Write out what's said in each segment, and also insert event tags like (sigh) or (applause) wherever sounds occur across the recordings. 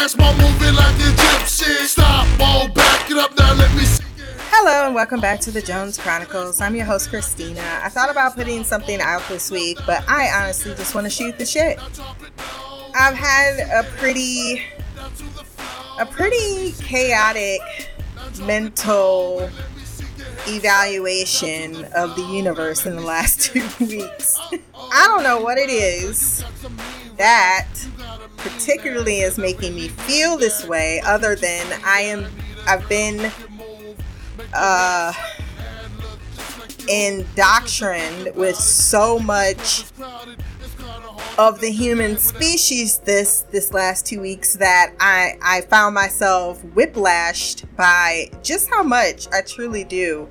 ass while moving like Egyptian. Stop, all back it up now, let me see. Hello and welcome back to the Jones Chronicles. I'm your host, Christina. I thought about putting something out this week, but I honestly just want to shoot the shit. I've had a pretty, a pretty chaotic mental evaluation of the universe in the last (laughs) two weeks. I don't know what it is that particularly is making me feel this way other than I am I've been uh indoctrined with so much of the human species this this last two weeks that I I found myself whiplashed by just how much I truly do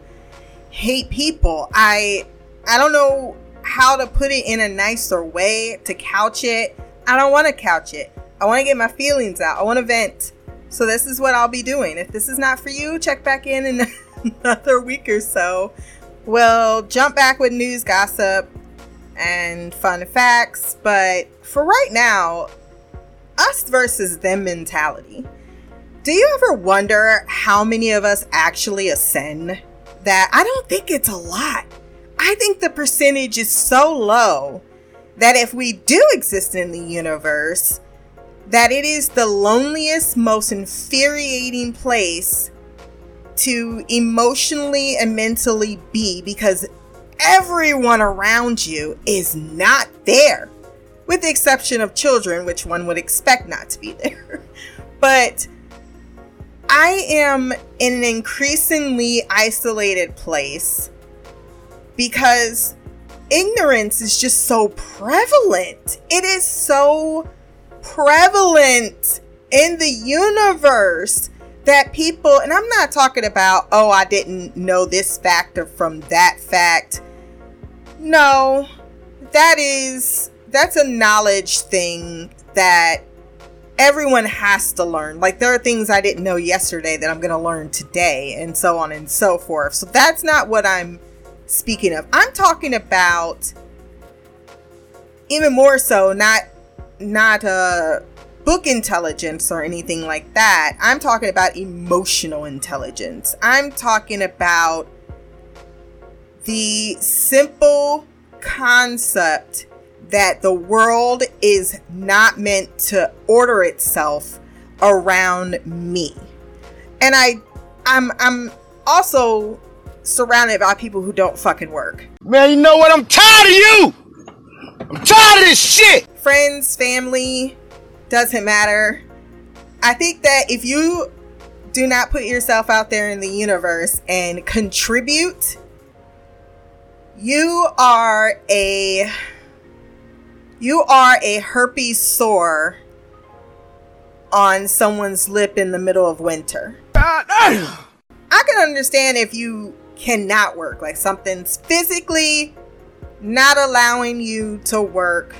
hate people. I I don't know how to put it in a nicer way to couch it. I don't want to couch it. I want to get my feelings out. I want to vent. So this is what I'll be doing. If this is not for you, check back in in (laughs) another week or so. We'll jump back with news gossip and fun facts, but for right now, us versus them mentality. Do you ever wonder how many of us actually ascend? That I don't think it's a lot. I think the percentage is so low that if we do exist in the universe, that it is the loneliest, most infuriating place to emotionally and mentally be because everyone around you is not there, with the exception of children, which one would expect not to be (laughs) there. but I am in an increasingly isolated place because ignorance is just so prevalent. It is so prevalent in the universe that people, and I'm not talking about, oh, I didn't know this factor from that fact. No, that is, that's a knowledge thing that everyone has to learn. Like, there are things I didn't know yesterday that I'm going to learn today, and so on and so forth. So, that's not what I'm speaking of. I'm talking about even more so, not not uh book intelligence or anything like that. I'm talking about emotional intelligence. I'm talking about the simple concept that the world is not meant to order itself around me. And I I'm I'm also surrounded by people who don't fucking work. Man, you know what? I'm tired of you! I'm tired of this shit! Friends, family, doesn't matter. I think that if you do not put yourself out there in the universe and contribute, you are a you are a herpes sore on someone's lip in the middle of winter. Ah! I can understand if you cannot work, like something's physically not allowing you to work.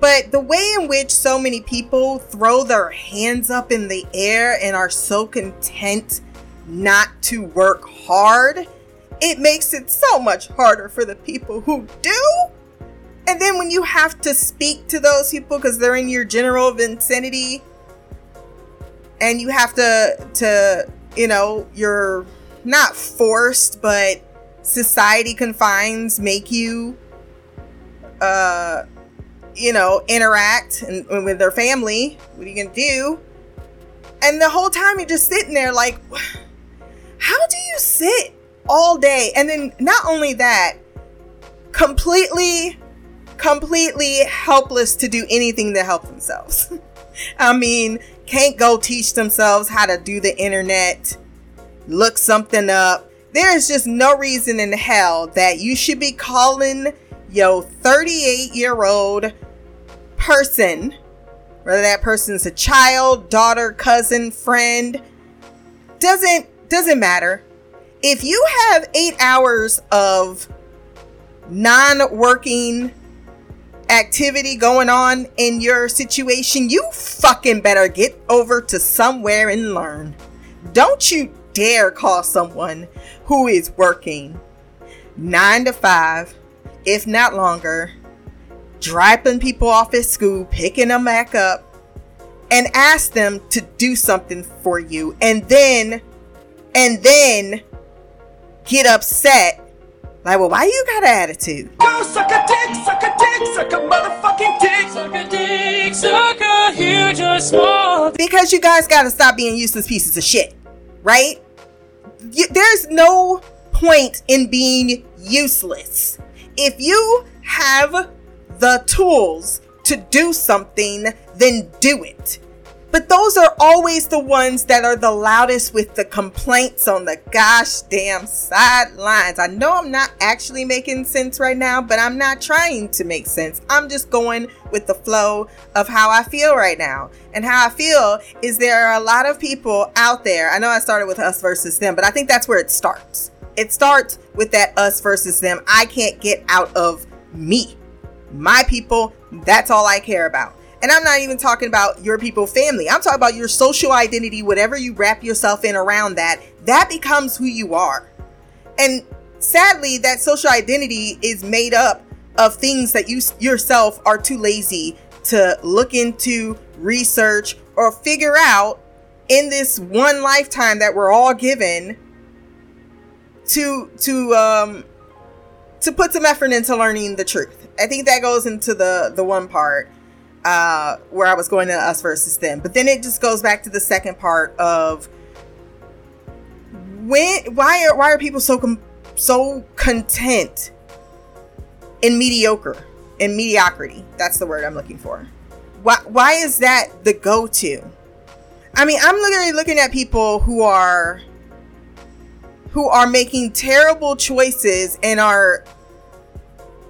But the way in which so many people throw their hands up in the air and are so content not to work hard, it makes it so much harder for the people who do. And then when you have to speak to those people because they're in your general vicinity and you have to to you know, you're not forced, but society confines make you uh you know interact and, with their family what are you gonna do and the whole time you're just sitting there like (sighs) how do you sit all day. And then not only that completely completely helpless to do anything to help themselves. (laughs) I mean can't go teach themselves how to do the internet look something up. There's just no reason in hell that you should be calling your 38 year old person, whether that person's a child, daughter, cousin, friend, doesn't doesn't matter. If you have 8 hours of non-working activity going on in your situation, you fucking better get over to somewhere and learn. Don't you dare call someone who is working nine to five, if not longer, dropping people off at school, picking them back up, and ask them to do something for you and then and then get upset. Like well why you got an attitude? Go suck a dick, suck a dick, suck a motherfucking dick. Suck a dick, suck a huge or small. because you guys got to stop being useless pieces of shit right? You, there's no point in being useless. If you have the tools to do something then do it but those are always the ones that are the loudest with the complaints on the gosh damn sidelines. I know I'm not actually making sense right now, but I'm not trying to make sense. I'm just going with the flow of how I feel right now. And how I feel is there are a lot of people out there. I know I started with us versus them, but I think that's where it starts. It starts with that us versus them. I can't get out of me. My people, that's all I care about. And I'm not even talking about your people family. I'm talking about your social identity, whatever you wrap yourself in around that, that becomes who you are. And sadly, that social identity is made up of things that you yourself are too lazy to look into, research, or figure out in this one lifetime that we're all given to to um to put some effort into learning the truth. I think that goes into the the one part uh, where I was going to us versus them. But then it just goes back to the second part of when why are why are people so com- so content in mediocre in mediocrity? That's the word I'm looking for. Why why is that the go to? I mean, I'm literally looking at people who are who are making terrible choices and are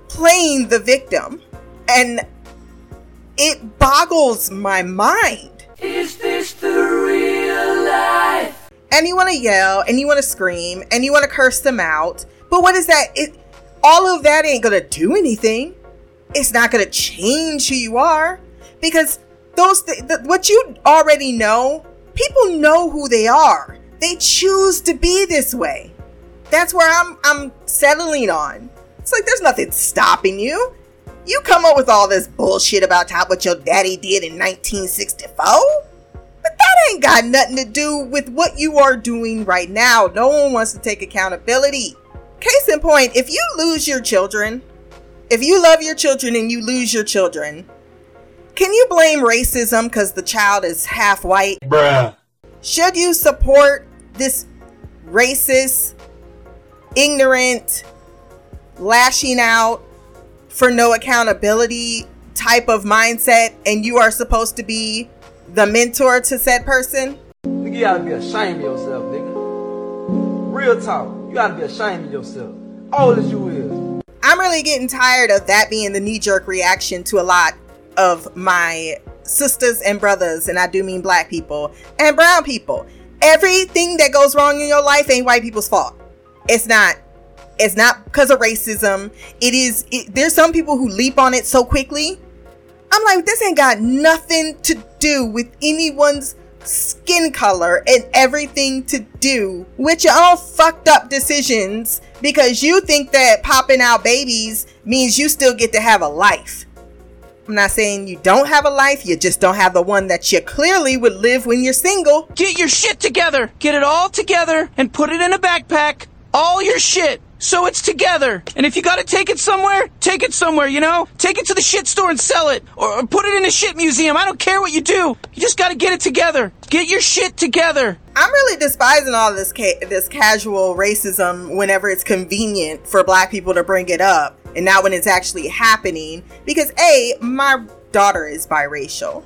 playing the victim and it boggles my mind. Is this the real life? And you want to yell and you want to scream and you want to curse them out. But what is that? It all of that ain't to do anything. It's not to change who you are because those th- the, what you already know, people know who they are. They choose to be this way. That's where I'm I'm settling on. It's like there's nothing stopping you. You come up with all this bullshit about how what your daddy did in 1964, but that ain't got nothing to do with what you are doing right now. No one wants to take accountability. Case in point, if you lose your children, if you love your children and you lose your children, can you blame racism because the child is half white? Bruh. Should you support this racist, ignorant, lashing out, for no accountability type of mindset and you are supposed to be the mentor to said person? Nigga, you gotta be ashamed of yourself, nigga. Real talk. You gotta be ashamed of yourself. Old as you is. I'm really getting tired of that being the knee jerk reaction to a lot of my sisters and brothers, and I do mean black people and brown people. Everything that goes wrong in your life ain't white people's fault. It's not. It's not because of racism. It is. It, there's some people who leap on it so quickly. I'm like, this ain't got nothing to do with anyone's skin color and everything to do with your own fucked up decisions because you think that popping out babies means you still get to have a life. I'm not saying you don't have a life, you just don't have the one that you clearly would live when you're single. Get your shit together. Get it all together and put it in a backpack. All your shit. So it's together. And if you gotta take it somewhere, take it somewhere, you know? Take it to the shit store and sell it. Or, or put it in a shit museum. I don't care what you do. You just gotta get it together. Get your shit together. I'm really despising all this ca- this casual racism whenever it's convenient for black people to bring it up and not when it's actually happening because A, my daughter is biracial.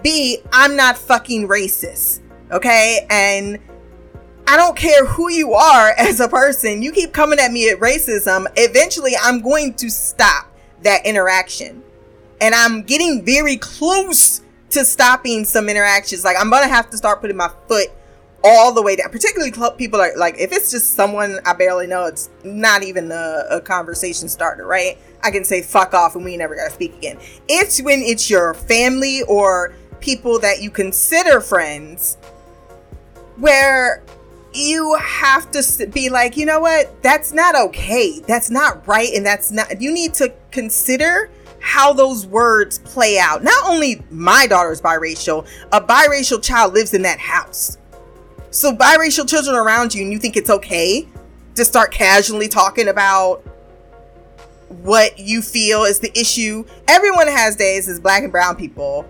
B, I'm not fucking racist. Okay? And I don't care who you are (laughs) as a person. You keep coming at me at racism. Eventually, I'm going to stop that interaction. And I'm getting very close to stopping some interactions. Like, I'm going to have to start putting my foot all the way down. Particularly, people are like, if it's just someone I barely know, it's not even a, a conversation starter, right? I can say fuck off and we never got to speak again. It's when it's your family or people that you consider friends where you have to be like, you know what? That's not okay. That's not right. And that's not, you need to consider how those words play out. Not only my daughter's biracial, a biracial child lives in that house. So biracial children around you and you think it's okay to start casually talking about what you feel is the issue. Everyone has days as black and brown people.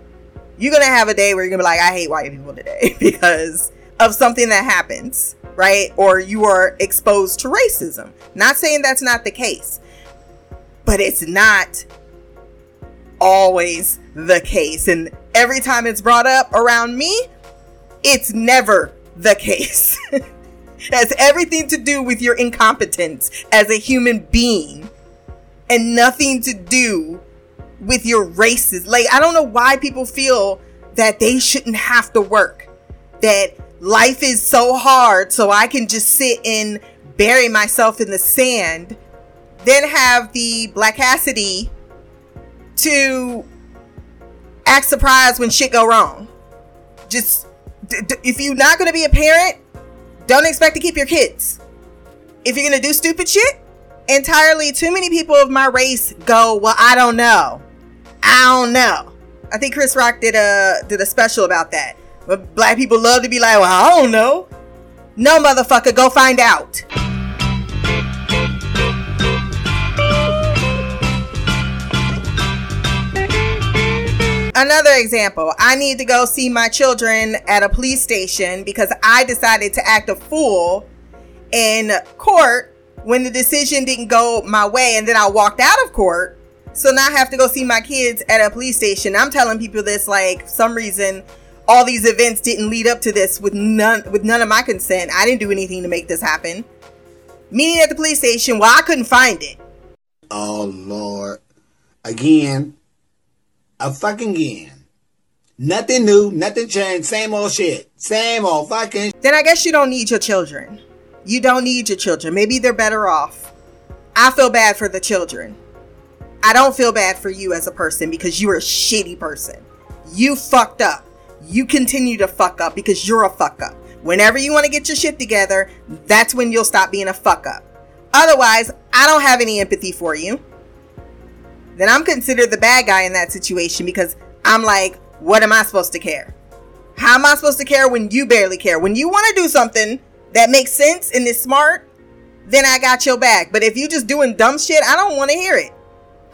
You're gonna have a day where you're gonna be like, I hate white people today (laughs) because of something that happens, right? Or you are exposed to racism. Not saying that's not the case, but it's not always the case. And every time it's brought up around me, it's never the case. (laughs) it has everything to do with your incompetence as a human being and nothing to do with your races. Like, I don't know why people feel that they shouldn't have to work, that life is so hard, so I can just sit and bury myself in the sand, then have the blackacity to act surprised when shit go wrong. Just d- d- if you're not gonna be a parent, don't expect to keep your kids. If you're gonna do stupid shit, entirely too many people of my race go, well, I don't know. I don't know. I think Chris Rock did a did a special about that. But black people love to be like, well, I don't know. No, motherfucker, go find out. Another example, I need to go see my children at a police station because I decided to act a fool in court when the decision didn't go my way and then I walked out of court. So now I have to go see my kids at a police station. I'm telling people this like some reason all these events didn't lead up to this with none with none of my consent. I didn't do anything to make this happen. Meeting at the police station, well, I couldn't find it. Oh Lord. Again. A fucking again. Nothing new, nothing changed, same old shit. Same old fucking Then I guess you don't need your children. You don't need your children. Maybe they're better off. I feel bad for the children. I don't feel bad for you as a person because you're a shitty person. You fucked up. You continue to fuck up because you're a fuck up. Whenever you want to get your shit together, that's when you'll stop being a fuck up. Otherwise, I don't have any empathy for you. Then I'm considered the bad guy in that situation because I'm like, what am I supposed to care? How am I supposed to care when you barely care? When you want to do something that makes sense and is smart, then I got your back. But if you're just doing dumb shit, I don't want to hear it.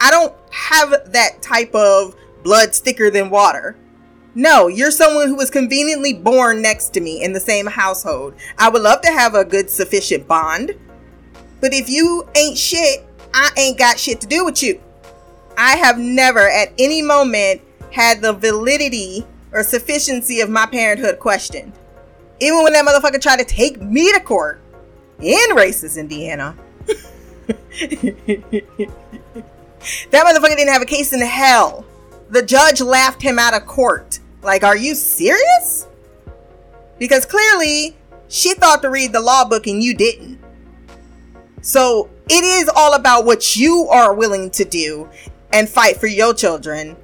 I don't have that type of blood thicker than water. No, you're someone who was conveniently born next to me in the same household. I would love to have a good sufficient bond. But if you ain't shit, I ain't got shit to do with you. I have never at any moment had the validity or sufficiency of my parenthood questioned. Even when that motherfucker tried to take me to court in racist Indiana. (laughs) that motherfucker didn't have a case in hell. The judge laughed him out of court. Like, are you serious? Because clearly she thought to read the law book and you didn't. So it is all about what you are willing to do and fight for your children.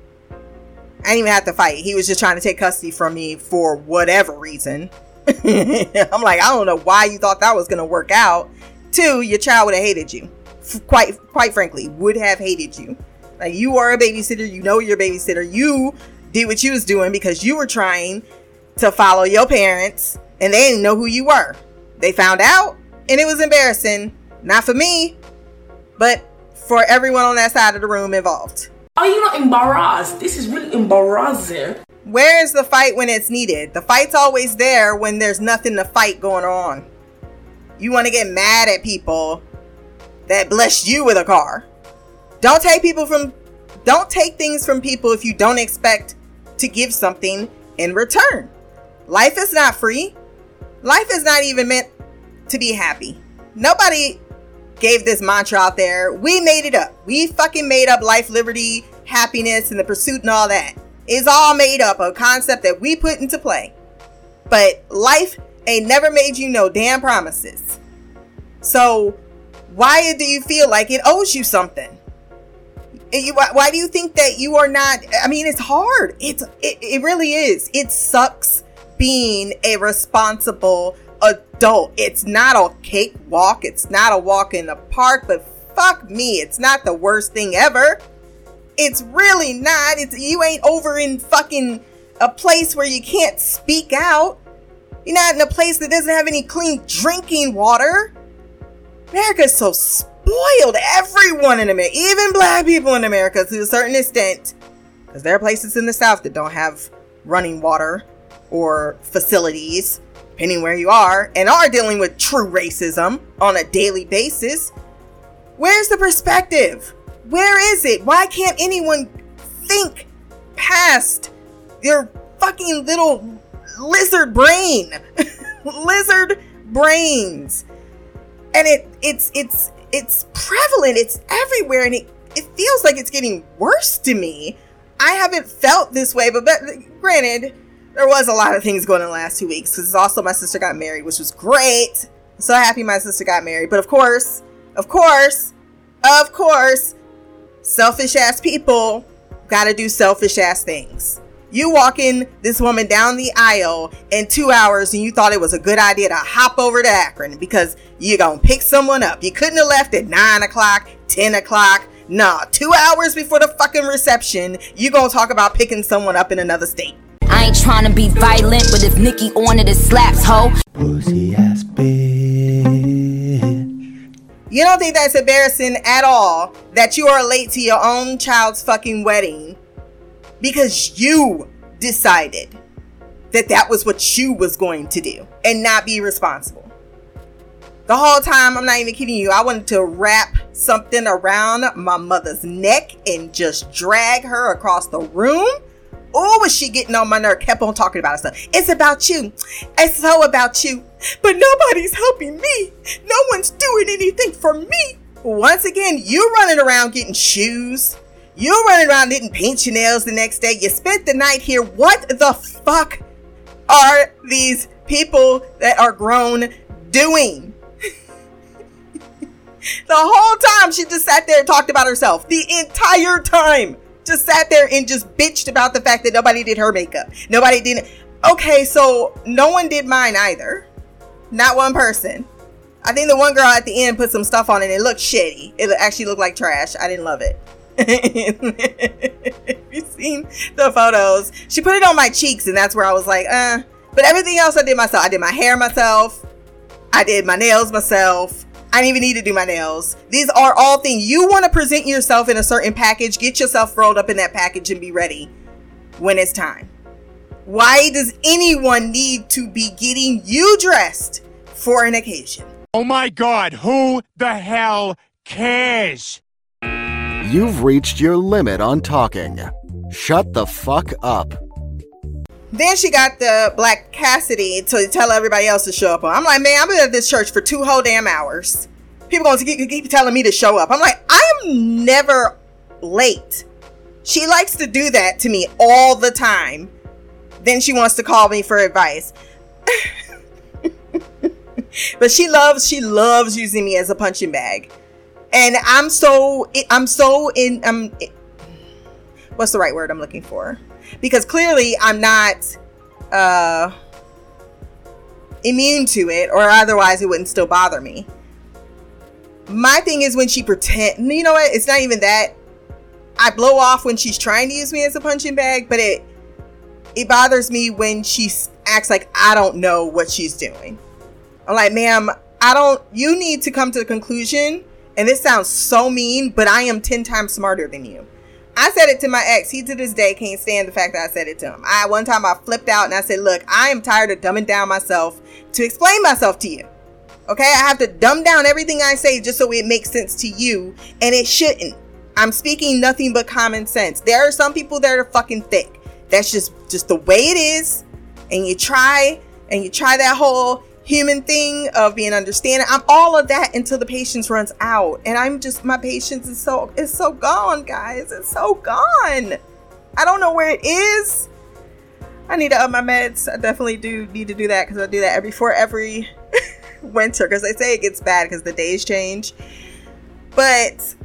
I didn't even have to fight. He was just trying to take custody from me for whatever reason. (laughs) I'm like, I don't know why you thought that was gonna work out. Two, your child would have hated you. F- quite, quite frankly, would have hated you. Like you are a babysitter. You know you're a babysitter. You did what you was doing because you were trying to follow your parents, and they didn't know who you were. They found out, and it was embarrassing. Not for me, but for everyone on that side of the room involved. Are you not embarrassed? This is really embarrassing. Where is the fight when it's needed? The fight's always there when there's nothing to fight going on. You want to get mad at people that blessed you with a car. Don't take people from don't take things from people if you don't expect to give something in return. Life is not free. Life is not even meant to be happy. Nobody gave this mantra out there. We made it up. We fucking made up life, liberty, happiness, and the pursuit and all that. It's all made up, a concept that we put into play. But life ain't never made you no damn promises. So why do you feel like it owes you something? You, why, do you think that you are not? I mean, it's hard. It's it, it really is. It sucks being a responsible adult. It's not a cakewalk. It's not a walk in the park. But fuck me, it's not the worst thing ever. It's really not. It's you ain't over in fucking a place where you can't speak out. You're not in a place that doesn't have any clean drinking water. America's so spoiled. Everyone in America, even black people in America to a certain extent, because there are places in the South that don't have running water or facilities, depending where you are, and are dealing with true racism on a daily basis. Where's the perspective? Where is it? Why can't anyone think past their fucking little lizard brain? (laughs) lizard brains. And it it's it's it's prevalent, it's everywhere, and it, it feels like it's getting worse to me. I haven't felt this way, but, but granted, there was a lot of things going on the last two weeks because also my sister got married, which was great. so happy my sister got married. But of course, of course, of course, selfish ass people gotta do selfish ass things. You walking this woman down the aisle in two hours and you thought it was a good idea to hop over to Akron because you're gonna pick someone up. You couldn't have left at nine o'clock, 10 o'clock. Nah, two hours before the fucking reception, you gonna talk about picking someone up in another state. I ain't trying to be violent, but if Nikki on it, it slaps, ho. Pussy ass bitch. You don't think that's embarrassing at all that you are late to your own child's fucking wedding because you decided that that was what you was going to do and not be responsible. The whole time, I'm not even kidding you, I wanted to wrap something around my mother's neck and just drag her across the room. Oh, was she getting on my nerve? Kept on talking about herself. It's about you. It's so about you. But nobody's helping me. No one's doing anything for me. Once again, you running around getting shoes. You running around didn't paint your nails the next day. You spent the night here. What the fuck are these people that are grown doing? (laughs) the whole time she just sat there and talked about herself. The entire time. Just sat there and just bitched about the fact that nobody did her makeup. Nobody did it. Okay, so no one did mine either. Not one person. I think the one girl at the end put some stuff on it. It looked shitty. It actually looked like trash. I didn't love it. (laughs) You've seen the photos. She put it on my cheeks, and that's where I was like, uh. But everything else I did myself. I did my hair myself. I did my nails myself. I didn't even need to do my nails. These are all things you want to present yourself in a certain package. Get yourself rolled up in that package and be ready when it's time. Why does anyone need to be getting you dressed for an occasion? Oh my god, who the hell cares? You've reached your limit on talking. Shut the fuck up. Then she got the blackacity to tell everybody else to show up. I'm like, man, I've been at this church for two whole damn hours. People gonna keep, keep telling me to show up. I'm like, I am never late. She likes to do that to me all the time. Then she wants to call me for advice. (laughs) but she loves, she loves using me as a punching bag. And I'm so, I'm so in, I'm, what's the right word I'm looking for? because clearly I'm not uh, immune to it, or otherwise it wouldn't still bother me. My thing is when she pretend, you know what? It's not even that. I blow off when she's trying to use me as a punching bag, but it it bothers me when she acts like I don't know what she's doing. I'm like, ma'am, I don't. You need to come to the conclusion. And this sounds so mean, but I am ten times smarter than you. I said it to my ex. He to this day can't stand the fact that I said it to him. I one time I flipped out and I said, "Look, I am tired of dumbing down myself to explain myself to you. Okay, I have to dumb down everything I say just so it makes sense to you, and it shouldn't. I'm speaking nothing but common sense. There are some people that are fucking thick. That's just just the way it is. And you try and you try that whole human thing of being understanding. I'm all of that until the patience runs out. And I'm just my patience is so it's so gone, guys. It's so gone. I don't know where it is. I need to up my meds. I definitely do need to do that because I do that every for every (laughs) winter because they say it gets bad because the days change. But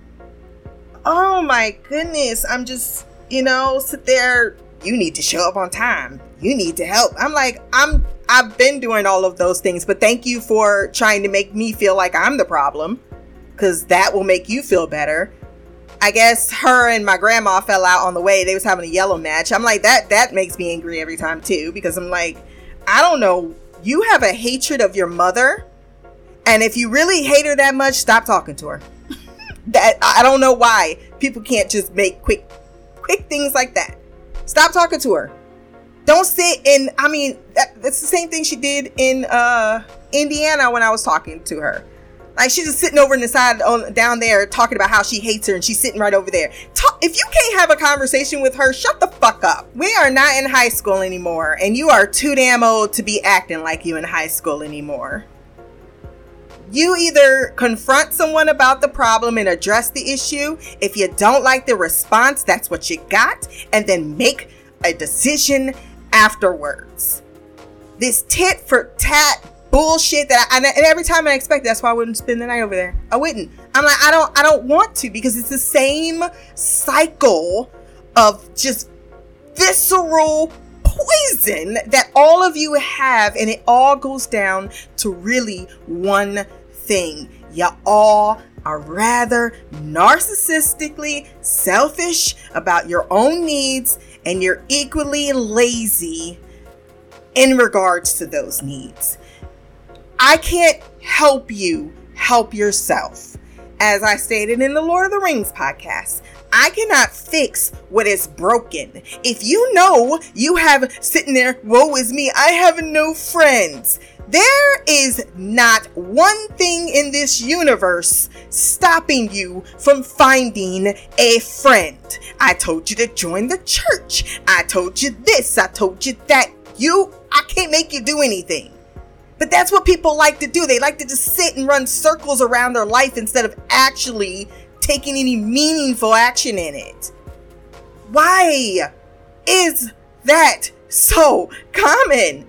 oh my goodness, I'm just you know sit there. You need to show up on time. You need to help. I'm like I'm I've been doing all of those things, but thank you for trying to make me feel like I'm the problem because that will make you feel better. I guess her and my grandma fell out on the way. They was having a yellow match. I'm like that that makes me angry every time too because I'm like I don't know. You have a hatred of your mother and if you really hate her that much, stop talking to her. (laughs) that I don't know why people can't just make quick quick things like that. Stop talking to her. Don't sit in I mean that, that's the same thing she did in uh Indiana when I was talking to her. Like she's just sitting over in the side on down there talking about how she hates her and she's sitting right over there. Talk, if you can't have a conversation with her, shut the fuck up. We are not in high school anymore and you are too damn old to be acting like you in high school anymore. You either confront someone about the problem and address the issue. If you don't like the response, that's what you got, and then make a decision afterwards. This tit for tat bullshit that I, and every time I expect that's why I wouldn't spend the night over there. I wouldn't. I'm like I don't I don't want to because it's the same cycle of just visceral poison that all of you have and it all goes down to really one thing. You all are rather narcissistically selfish about your own needs and you're equally lazy in regards to those needs. I can't help you help yourself. As I stated in the Lord of the Rings podcast, I cannot fix what is broken. If you know you have sitting there, woe is me, I have no friends. There is not one thing in this universe stopping you from finding a friend. I told you to join the church. I told you this. I told you that. You, I can't make you do anything. But that's what people like to do. They like to just sit and run circles around their life instead of actually taking any meaningful action in it. Why is that so common?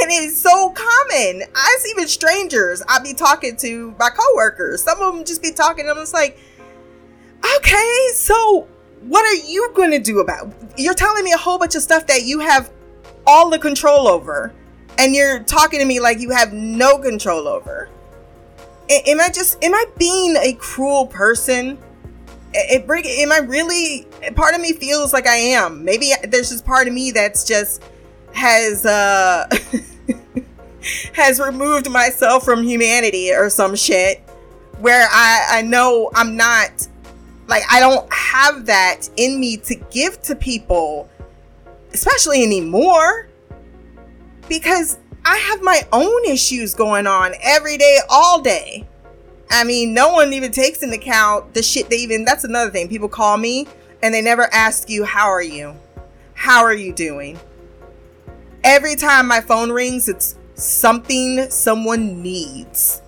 And it's so common. I see even strangers I be talking to my coworkers. Some of them just be talking. I'm just like, okay, so what are you to do about? You're telling me a whole bunch of stuff that you have all the control over and you're talking to me like you have no control over. am I just am I being a cruel person? It bring am I really part of me feels like I am. Maybe there's just part of me that's just has uh (laughs) has removed myself from humanity or some shit where I I know I'm not like I don't have that in me to give to people especially anymore because I have my own issues going on every day, all day. I mean, no one even takes into account the shit they even, that's another thing. People call me and they never ask you, How are you? How are you doing? Every time my phone rings, it's something someone needs.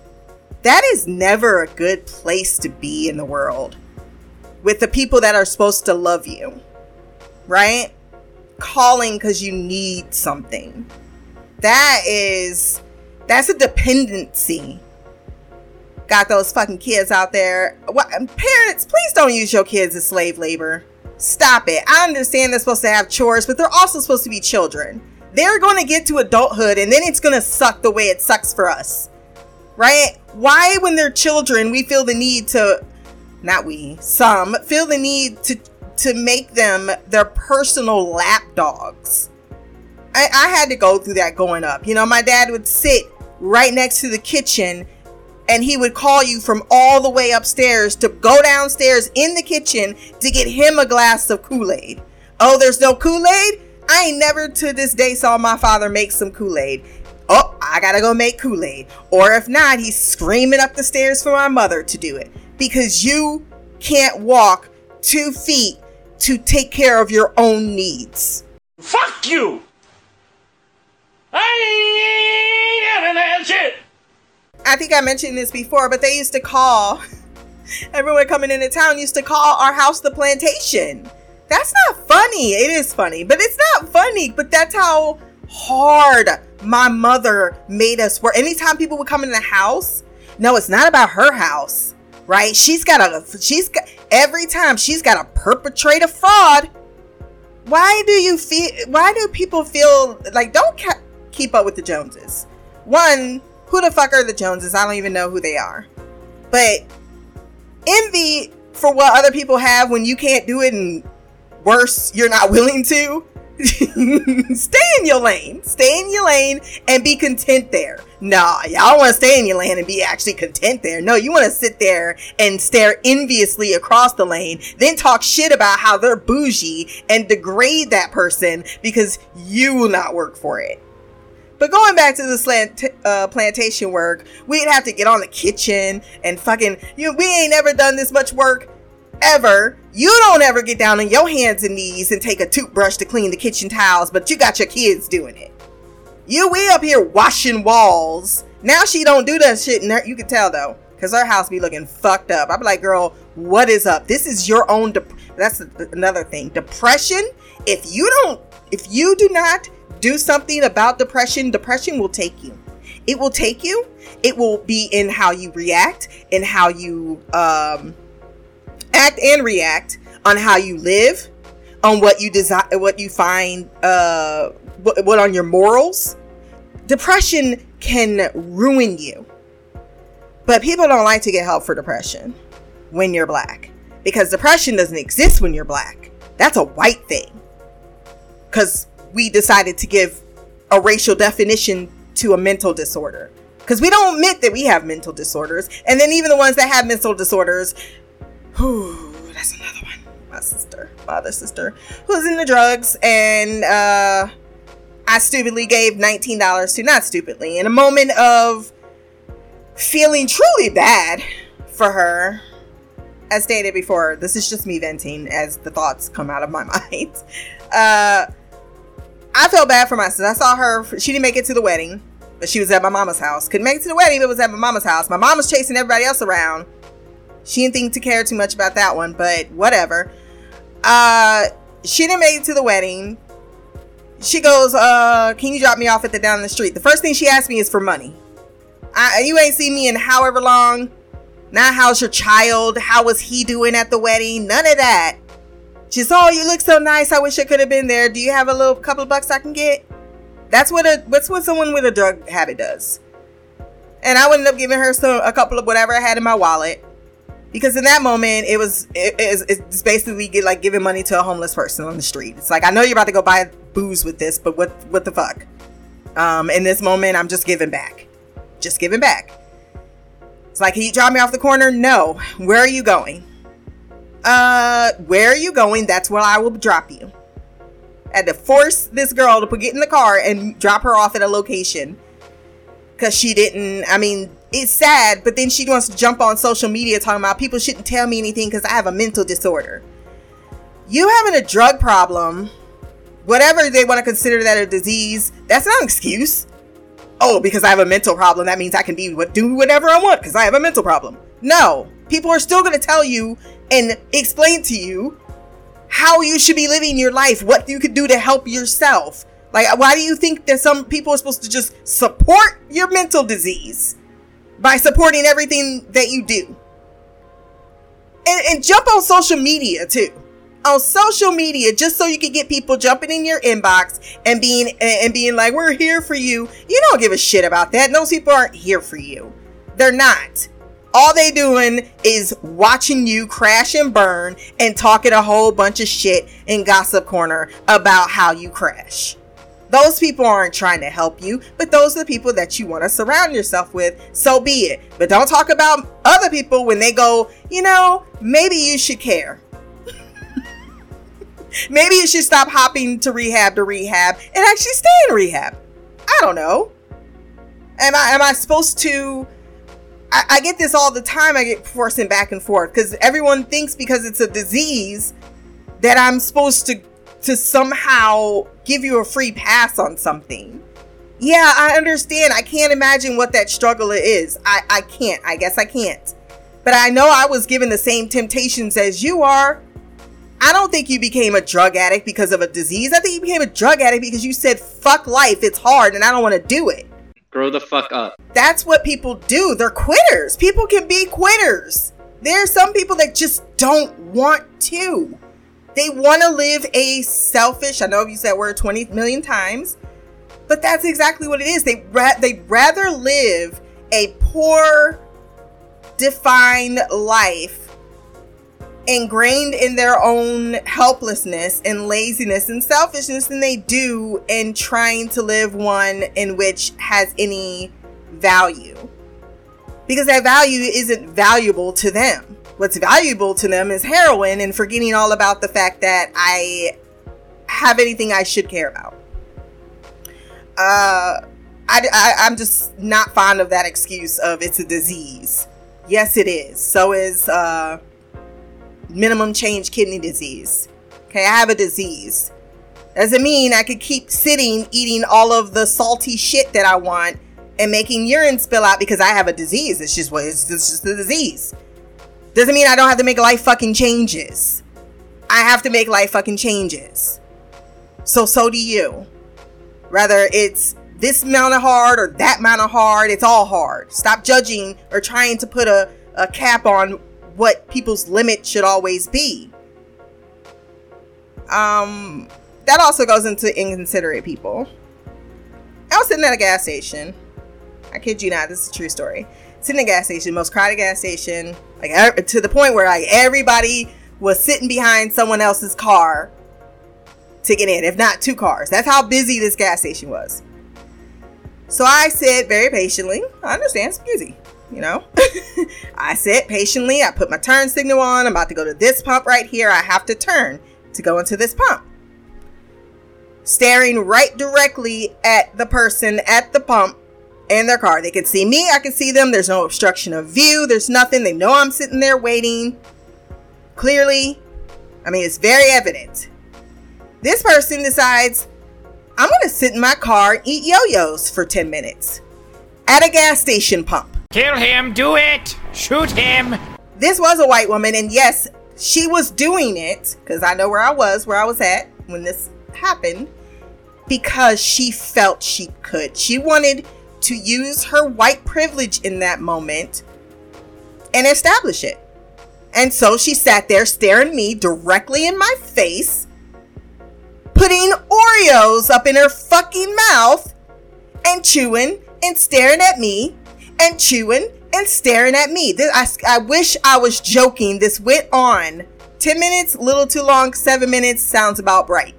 That is never a good place to be in the world with the people that are supposed to love you, right? Calling because you need something. That is that's a dependency. Got those fucking kids out there. What um, parents please don't use your kids as slave labor. Stop it. I understand they're supposed to have chores but they're also supposed to be children they're going to get to adulthood and then it's going to suck the way it sucks for us right why when they're children we feel the need to not we some feel the need to to make them their personal lap dogs I, I had to go through that going up. You know, my dad would sit right next to the kitchen and he would call you from all the way upstairs to go downstairs in the kitchen to get him a glass of Kool Aid. Oh, there's no Kool Aid? I ain't never to this day saw my father make some Kool Aid. Oh, I gotta go make Kool Aid. Or if not, he's screaming up the stairs for my mother to do it. Because you can't walk two feet to take care of your own needs. Fuck you! I ain't having that shit. I think I mentioned this before, but they used to call (laughs) everyone coming into town used to call our house the plantation. That's not funny. It is funny, but it's not funny. But that's how hard my mother made us work. Anytime people would come in the house, no, it's not about her house, right? She's got a, she's got, every time she's got to perpetrate a fraud. Why do you feel, why do people feel like, don't, ca- keep up with the Joneses. One, who the fuck are the Joneses? I don't even know who they are. But envy for what other people have when you can't do it and worse, you're not willing to. (laughs) stay in your lane. Stay in your lane and be content there. Nah, y'all want to stay in your lane and be actually content there. No, you want to sit there and stare enviously across the lane, then talk shit about how they're bougie and degrade that person because you will not work for it. But going back to the slant, uh, plantation work, we'd have to get on the kitchen and fucking, you know, we ain't never done this much work ever. You don't ever get down on your hands and knees and take a toothbrush to clean the kitchen tiles, but you got your kids doing it. You we up here washing walls. Now she don't do that shit, and her, you can tell though, cause her house be looking fucked up. I be like, girl, what is up? This is your own. Dep- that's another thing. Depression. If you don't, if you do not do something about depression, depression will take you. It will take you. It will be in how you react, in how you um act and react on how you live, on what you desire, what you find, uh, what, what on your morals. Depression can ruin you. But people don't like to get help for depression when you're black because depression doesn't exist when you're black. That's a white thing. Because we decided to give a racial definition to a mental disorder. Because we don't admit that we have mental disorders. And then even the ones that have mental disorders Whew, that's another one. My sister, my other sister, who's in the drugs, and uh, I stupidly gave $19 to, not stupidly, in a moment of feeling truly bad for her. As stated before, this is just me venting as the thoughts come out of my (laughs) mind. Uh, I felt bad for my sister. I saw her, she didn't make it to the wedding, but she was at my mama's house. Couldn't make it to the wedding, but was at my mama's house. My mom was chasing everybody else around she didn't think to care too much about that one, but whatever. Uh, she didn't make it to the wedding. She goes, uh, can you drop me off at the down the street? The first thing she asked me is for money. I, you ain't seen me in however long. Now, how's your child? How was he doing at the wedding? None of that. She's, oh, you look so nice. I wish I could have been there. Do you have a little couple of bucks I can get? That's what a that's what someone with a drug habit does. And I ended up giving her some a couple of whatever I had in my wallet because in that moment it was it, it's basically get, like giving money to a homeless person on the street. It's like i know you're about to go buy booze with this but what what the fuck? Um in this moment i'm just giving back. Just giving back. It's like can you drop me off the corner? No. Where are you going? Uh where are you going? That's where i will drop you. I had to force this girl to get in the car and drop her off at a location. Because she didn't i mean it's sad, but then she wants to jump on social media talking about people shouldn't tell me anything because I have a mental disorder. You having a drug problem, whatever they want to consider that a disease, that's not an excuse. Oh, because I have a mental problem, that means I can be what do whatever I want because I have a mental problem. No, people are still going to tell you and explain to you how you should be living your life, what you could do to help yourself. Like, why do you think that some people are supposed to just support your mental disease? By supporting everything that you do. And, and jump on social media too. On social media, just so you can get people jumping in your inbox and being and being like, "We're here for you." You don't give a shit about that. Those people aren't here for you. They're not. All they doing is watching you crash and burn and talking a whole bunch of shit in gossip corner about how you crash. Those people aren't trying to help you, but those are the people that you want to surround yourself with. So be it. But don't talk about other people when they go, you know, maybe you should care. (laughs) maybe you should stop hopping to rehab to rehab and actually stay in rehab. I don't know. Am I am I supposed to I, I get this all the time. I get forcing back and forth because everyone thinks because it's a disease that I'm supposed to to somehow give you a free pass on something. Yeah, I understand. I can't imagine what that struggle is. I, I can't. I guess I can't. But I know I was given the same temptations as you are. I don't think you became a drug addict because of a disease. I think you became a drug addict because you said, fuck life, it's hard, and I don't want to do it. Grow the fuck up. That's what people do. They're quitters. People can be quitters. There are some people that just don't want to. They want to live a selfish, I know I've used that word 20 million times, but that's exactly what it is. They ra- they rather live a poor defined life ingrained in their own helplessness and laziness and selfishness than they do in trying to live one in which has any value. Because that value isn't valuable to them. What's valuable to them is heroin and forgetting all about the fact that I have anything I should care about. Uh, I, I, I'm just not fond of that excuse of it's a disease. Yes, it is. So is uh, minimum change kidney disease. Okay, I have a disease. Doesn't mean I could keep sitting eating all of the salty shit that I want and making urine spill out because I have a disease. It's just what it's, it's just a disease. Doesn't mean I don't have to make life fucking changes. I have to make life fucking changes. So so do you. Whether it's this amount of hard or that amount of hard, it's all hard. Stop judging or trying to put a, a cap on what people's limit should always be. Um, that also goes into inconsiderate people. I was sitting at a gas station. I kid you not, this is a true story. Sitting at gas station, most crowded gas station, like to the point where like everybody was sitting behind someone else's car to get in, if not two cars. That's how busy this gas station was. So I sit very patiently. I understand it's busy, you know. (laughs) I sit patiently. I put my turn signal on. I'm about to go to this pump right here. I have to turn to go into this pump. Staring right directly at the person at the pump in their car. They can see me. I can see them. There's no obstruction of view. There's nothing. They know I'm sitting there waiting. Clearly, I mean, it's very evident. This person decides I'm going to sit in my car and eat yo yo's for 10 minutes at a gas station pump. Kill him, do it! Shoot him! This was a white woman, and yes, she was doing it because I know where I was, where I was at when this happened, because she felt she could. She wanted to use her white privilege in that moment and establish it. And so she sat there staring me directly in my face putting Oreos up in her fucking mouth and chewing and staring at me and chewing and staring at me. This, I, I wish I was joking. This went on 10 minutes, little too long, seven minutes sounds about right.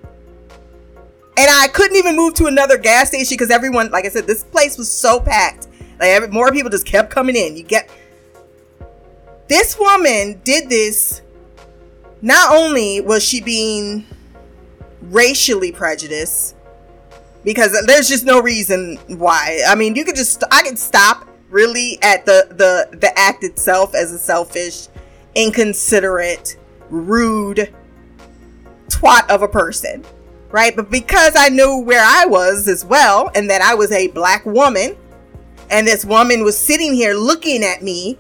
And I couldn't even move to another gas station because everyone, like I said, this place was so packed. Like every, more people just kept coming in. You get this woman did this. Not only was she being racially prejudiced because there's just no reason why. I mean, you could just I could stop really at the the the act itself as a selfish, inconsiderate, rude twat of a person, right? But because I knew where I was as well and that I was a black woman and this woman was sitting here looking at me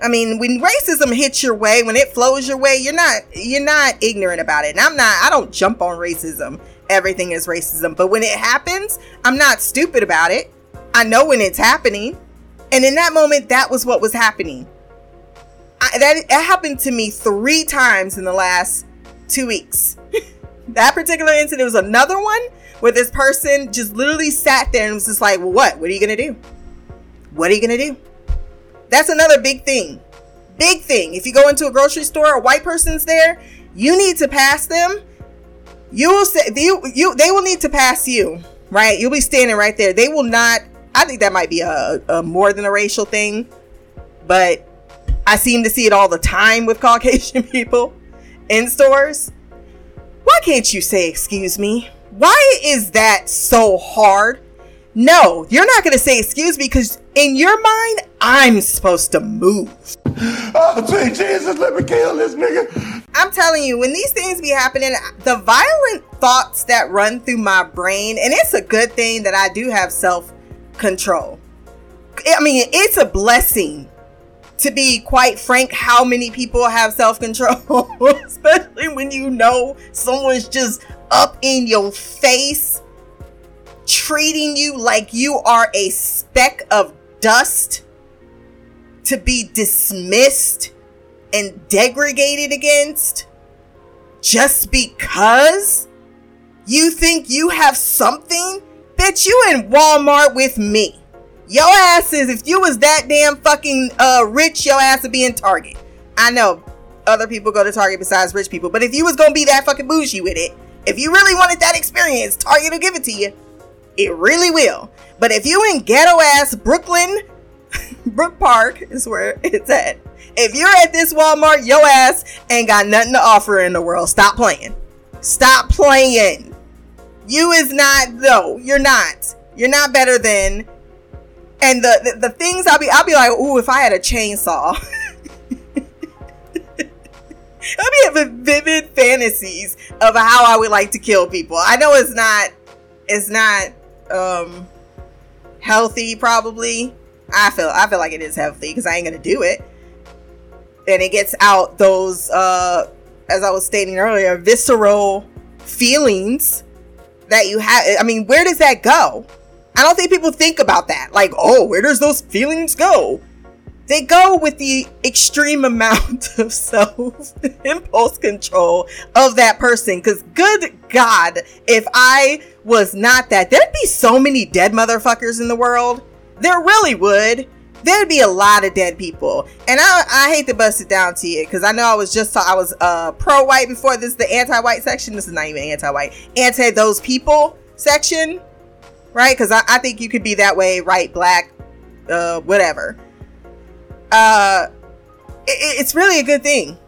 I mean, when racism hits your way, when it flows your way, you're not you're not ignorant about it. And I'm not I don't jump on racism. Everything is racism. But when it happens, I'm not stupid about it. I know when it's happening. And in that moment, that was what was happening. I, that it happened to me three times in the last two weeks. That particular incident was another one where this person just literally sat there and was just like, what? What are you going to do? What are you going to do? That's another big thing. Big thing. If you go into a grocery store, a white person's there, you need to pass them. You will say you, you they will need to pass you, right? You'll be standing right there. They will not. I think that might be a, a more than a racial thing, but I seem to see it all the time with (laughs) Caucasian people in stores. Why can't you say excuse me? Why is that so hard? No, you're not going to say excuse me because in your mind, I'm supposed to move. (gasps) Oh, sweet Jesus, let me kill this nigga. I'm telling you, when these things be happening, the violent thoughts that run through my brain, and it's a good thing that I do have self control. I mean, it's a blessing to be quite frank how many people have self control, (laughs) especially when you know someone's just up in your face treating you like you are a speck of dust to be dismissed and degraded against just because you think you have something? Bitch, you in Walmart with me. Your ass is, if you was that damn fucking uh, rich, your ass would be in Target. I know. other people go to Target besides rich people. But if you was gonna be that fucking bougie with it, if you really wanted that experience, Target will give it to you. It really will. But if you in ghetto ass Brooklyn, (laughs) Brook Park is where it's at. If you're at this Walmart, your ass ain't got nothing to offer in the world. Stop playing. Stop playing. You is not no, you're not. You're not better than and the, the, the things I'll be I'll be like, ooh, if I had a chainsaw. (laughs) I'll be having vivid fantasies of how I would like to kill people. I know it's not it's not um healthy probably. I feel I feel like it is healthy because I ain't gonna do it. And it gets out those uh as I was stating earlier, visceral feelings that you have. I mean, where does that go? I don't think people think about that. Like, oh, where does those feelings go? They go with the extreme (laughs) amount of self impulse control of that person. Because, good God, if I was not that, there'd be so many dead motherfuckers in the world. There really would. There'd be a lot of dead people. And I, I hate to bust it down to you because I know I was just, I was uh, pro white before this, the anti white section. This is not even anti white, anti those people section, right? Because I, I think you could be that way, right, black, uh, whatever. Uh it, it's really a good thing.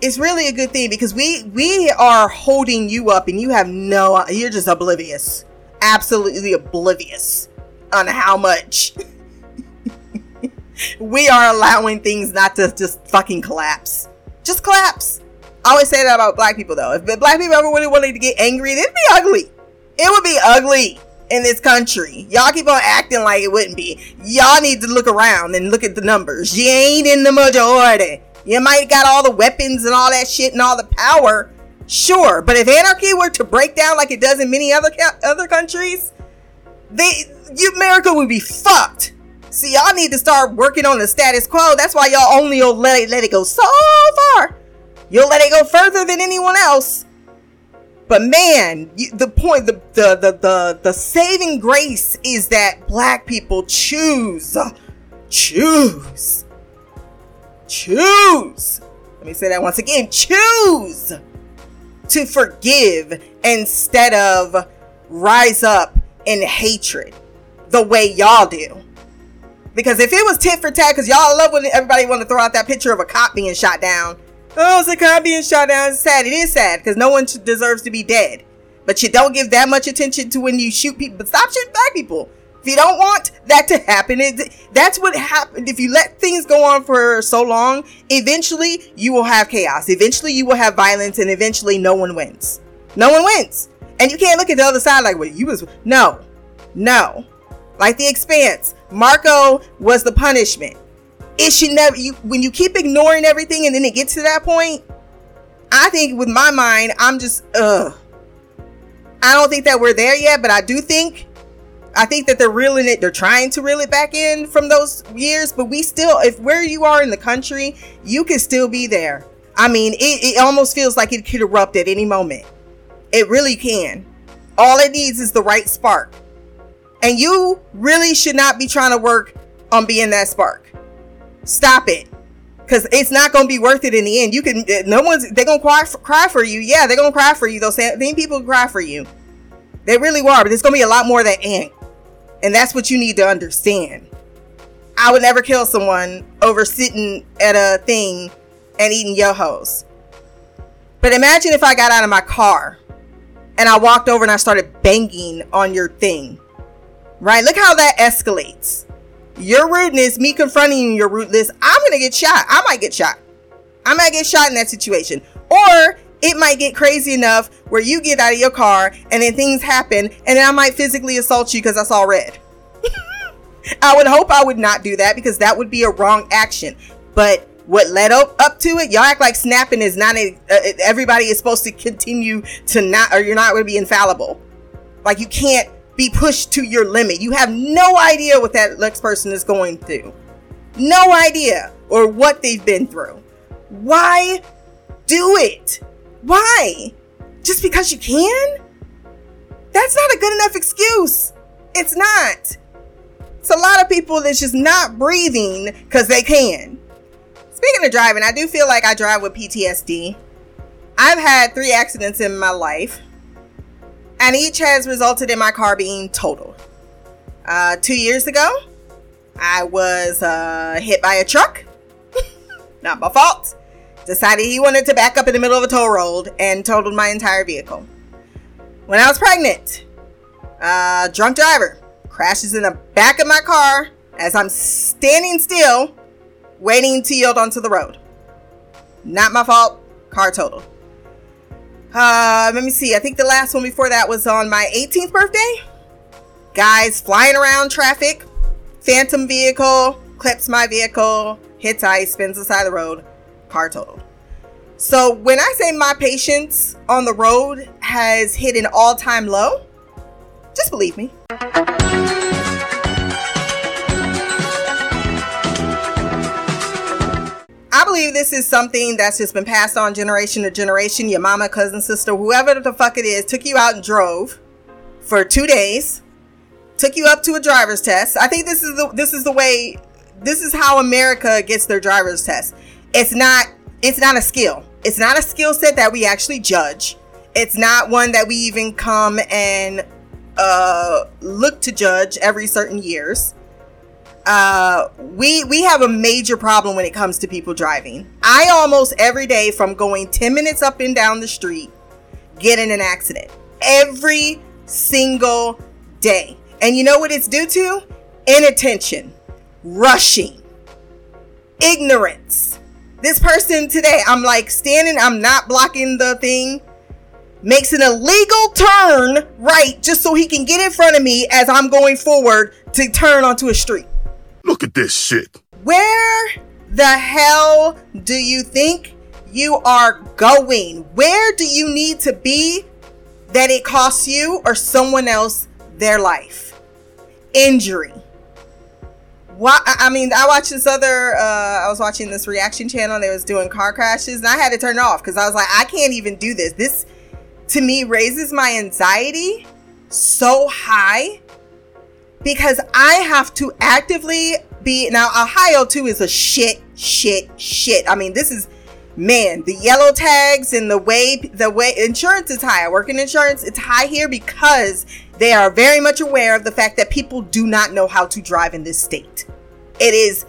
It's really a good thing because we we are holding you up and you have no you're just oblivious. Absolutely oblivious on how much (laughs) we are allowing things not to just fucking collapse. Just collapse. I always say that about black people though. If black people ever really wanted to get angry it'd be ugly. It would be ugly in this country. Y'all keep on acting like it wouldn't be. Y'all need to look around and look at the numbers. You ain't in the majority. You might got all the weapons and all that shit and all the power. Sure, but if anarchy were to break down like it does in many other other countries, they America would be fucked. See, y'all need to start working on the status quo. That's why y'all only will let it, let it go so far. You'll let it go further than anyone else but man, the point, the, the the the the saving grace is that black people choose, choose, choose. Let me say that once again: choose to forgive instead of rise up in hatred, the way y'all do. Because if it was tit for tat, because y'all love when everybody want to throw out that picture of a cop being shot down Oh, cop being shot down. It's sad. It is sad because no one deserves to be dead. But you don't give that much attention to when you shoot people. But stop shooting black people. If you don't want that to happen, it, that's what happened. If you let things go on for so long, eventually you will have chaos. Eventually you will have violence, and eventually no one wins. No one wins. And you can't look at the other side like, well, you was no, no. Like the Expanse, Marco was the punishment it should never you when you keep ignoring everything and then it gets to that point i think with my mind i'm just uh i don't think that we're there yet but i do think i think that they're reeling it they're trying to reel it back in from those years but we still if where you are in the country you can still be there. I mean it, it almost feels like it could erupt at any moment. It really can. All it needs is the right spark. And you really should not be trying to work on being that spark Stop it. Cause it's not gonna be worth it in the end. You can, eh, no one's, they're gonna cry cry for you. Yeah, they're gonna cry for you. Those same people cry for you. They really are, but there's gonna be a lot more than that ain't. And that's what you need to understand. I would never kill someone over sitting at a thing and eating yo-hos. But imagine if I got out of my car and I walked over and I started banging on your thing. Right? Look how that escalates your rudeness, me confronting you, your rudeness, I'm gonna get shot. I might get shot. I might get shot in that situation. Or it might get crazy enough where you get out of your car and then things happen and then I might physically assault you because I saw red. (laughs) I would hope I would not do that because that would be a wrong action. But what led up, up to it, y'all act like snapping is not a, uh, everybody is supposed to continue to not, or you're not going to be infallible. Like you can't be pushed to your limit. You have no idea what that next person is going through. No idea or what they've been through. Why do it? Why? Just because you can? That's not a good enough excuse. It's not. It's a lot of people that's just not breathing because they can. Speaking of driving, I do feel like I drive with PTSD. I've had three accidents in my life, and each has resulted in my car being totaled. Uh, two years ago, I was uh, hit by a truck. (laughs) Not my fault. Decided he wanted to back up in the middle of a toll road and totaled my entire vehicle. When I was pregnant, uh, drunk driver crashes in the back of my car as I'm standing still, waiting to yield onto the road. Not my fault. Car totaled. Uh, let me see. I think the last one before that was on my 18th birthday. Guys flying around traffic, phantom vehicle, clips my vehicle, hits ice, spins the side of the road, car totaled. So when I say my patience on the road has hit an all-time low, just believe me. Believe this is something that's just been passed on generation to generation. Your mama, cousin, sister, whoever the fuck it is, took you out and drove for two days, took you up to a driver's test. I think this is the this is the way this is how America gets their driver's test. It's not it's not a skill. It's not a skill set that we actually judge. It's not one that we even come and uh, look to judge every certain years. Uh, we we have a major problem when it comes to people driving. I almost every day from going 10 minutes up and down the street get in an accident. Every single day. And you know what it's due to? Inattention, rushing, ignorance. This person today, I'm like standing, I'm not blocking the thing, makes an illegal turn right just so he can get in front of me as I'm going forward to turn onto a street. Look at this shit. Where the hell do you think you are going? Where do you need to be that it costs you or someone else their life? Injury. Why? I mean, I watched this other. Uh, I was watching this reaction channel. and They was doing car crashes, and I had to turn it off because I was like, I can't even do this. This, to me, raises my anxiety so high because I have to actively be now. Ohio too is a shit, shit, shit. I mean, this is man, the yellow tags and the way the way insurance is high. I work in insurance. It's high here because they are very much aware of the fact that people do not know how to drive in this state. It is,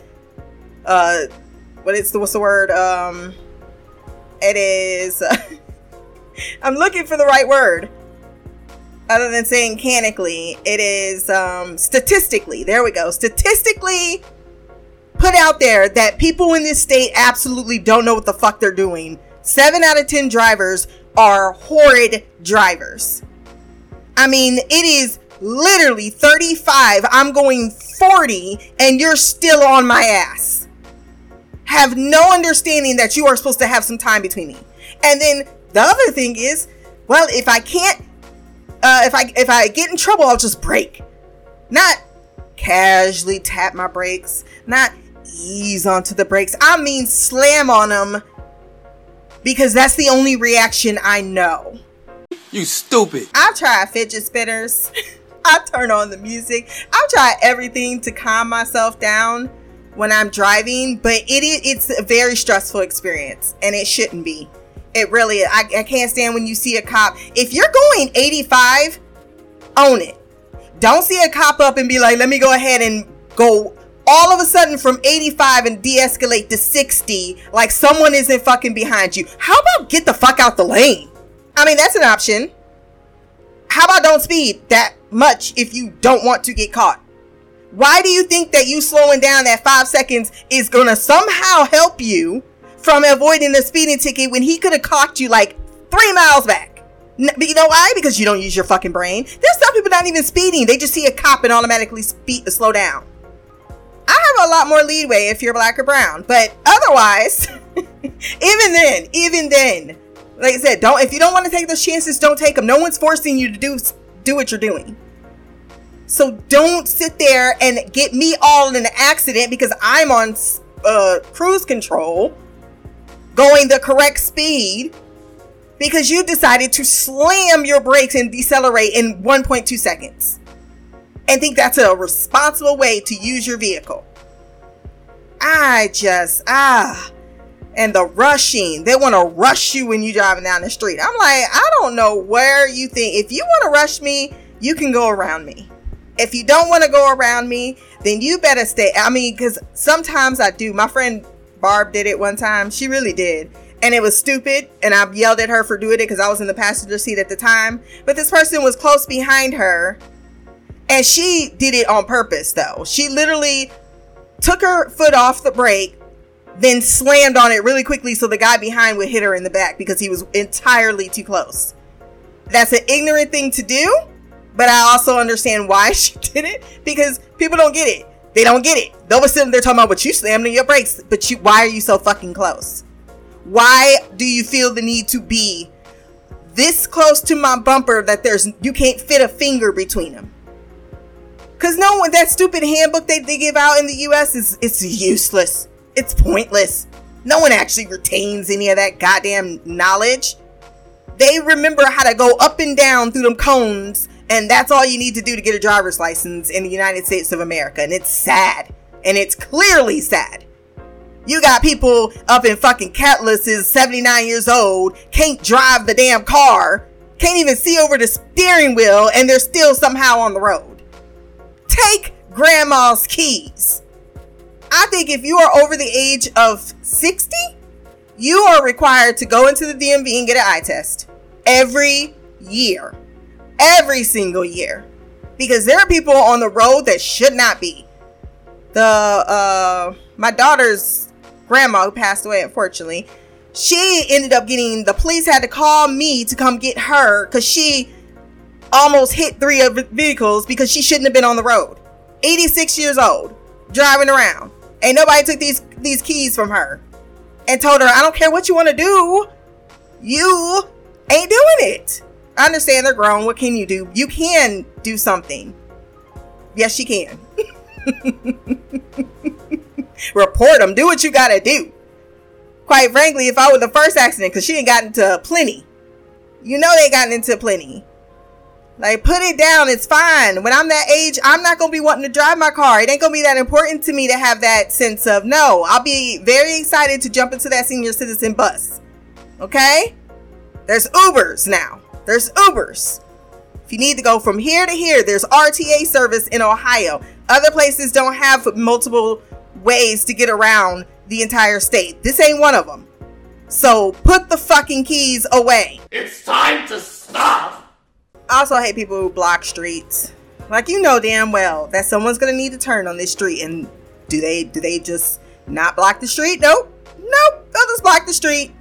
uh, what is the what's the word? Um, it is. (laughs) I'm looking for the right word. Other than saying canically, it is um, statistically. There we go. Statistically put out there that people in this state absolutely don't know what the fuck they're doing. Seven out of ten drivers are horrid drivers. I mean, it is literally 35. I'm going 40, and you're still on my ass. Have no understanding that you are supposed to have some time between me. And then the other thing is, well, if I can't, uh, if I if I get in trouble, I'll just brake. Not casually tap my brakes. Not ease onto the brakes. I mean, slam on them because that's the only reaction I know. You stupid. I've tried fidget spinners. (laughs) I turn on the music. I've tried everything to calm myself down when I'm driving, but it is it's a very stressful experience and it shouldn't be. It really. I, I can't stand when you see a cop. If you're going 85, own it. Don't see a cop up and be like, let me go ahead and go all of a sudden from 85 and de-escalate to 60 like someone isn't fucking behind you. How about get the fuck out the lane? I mean, that's an option. How about don't speed that much if you don't want to get caught? Why do you think that you slowing down that five seconds is gonna somehow help you from avoiding the speeding ticket when he could have caught you like three miles back? But you know why? Because you don't use your fucking brain. There's some people not even speeding; they just see a cop and automatically speed to slow down. I have a lot more leeway if you're black or brown, but otherwise, (laughs) even then, even then, like I said, don't if you don't want to take those chances, don't take them. No one's forcing you to do do what you're doing. So don't sit there and get me all in an accident because I'm on uh, cruise control, going the correct speed, because you decided to slam your brakes and decelerate in 1.2 seconds, and think that's a responsible way to use your vehicle. I just ah and the rushing. They want to rush you when you're driving down the street. I'm like, I don't know where you think. If you want to rush me, you can go around me. If you don't want to go around me, then you better stay. I mean, because sometimes I do. My friend Barb did it one time. She really did. And it was stupid. And I yelled at her for doing it because I was in the passenger seat at the time. But this person was close behind her. And she did it on purpose, though. She literally took her foot off the brake, then slammed on it really quickly so the guy behind would hit her in the back because he was entirely too close. That's an ignorant thing to do, but I also understand why (laughs) she did it because people don't get it. They don't get it. They'll be sitting there talking about, but you slammed on your brakes. But you, why are you so fucking close? Why do you feel the need to be this close to my bumper that there's you can't fit a finger between them? Cause no one that stupid handbook they, they give out in the US is it's useless. It's pointless. No one actually retains any of that goddamn knowledge. They remember how to go up and down through them cones, and that's all you need to do to get a driver's license in the United States of America. And it's sad. And it's clearly sad. You got people up in fucking Catalyst is 79 years old, can't drive the damn car, can't even see over the steering wheel, and they're still somehow on the road. Take grandma's keys. I think if you are over the age of 60, you are required to go into the DMV and get an eye test every year. Every single year. Because there are people on the road that should not be. The uh my daughter's grandma who passed away unfortunately, she ended up getting the police had to call me to come get her cuz she almost hit three of vehicles because she shouldn't have been on the road. 86 years old, driving around. and nobody took these these keys from her and told her, I don't care what you want to do. You ain't doing it. I understand they're grown. What can you do? You can do something. Yes, she can. (laughs) Report them. Do what you gotta do. Quite frankly, if I were the first accident, because she ain't gotten into plenty. You know they gotten into plenty. Like, put it down. It's fine. When I'm that age, I'm not going to be wanting to drive my car. It ain't going to be that important to me to have that sense of no. I'll be very excited to jump into that senior citizen bus. Okay? There's Ubers now. There's Ubers. If you need to go from here to here, there's RTA service in Ohio. Other places don't have multiple ways to get around the entire state. This ain't one of them. So put the fucking keys away. It's time to stop. I also hate people who block streets. Like you know damn well that someone's gonna need to turn on this street, and do they do they just not block the street? Nope, nope. They'll just block the street.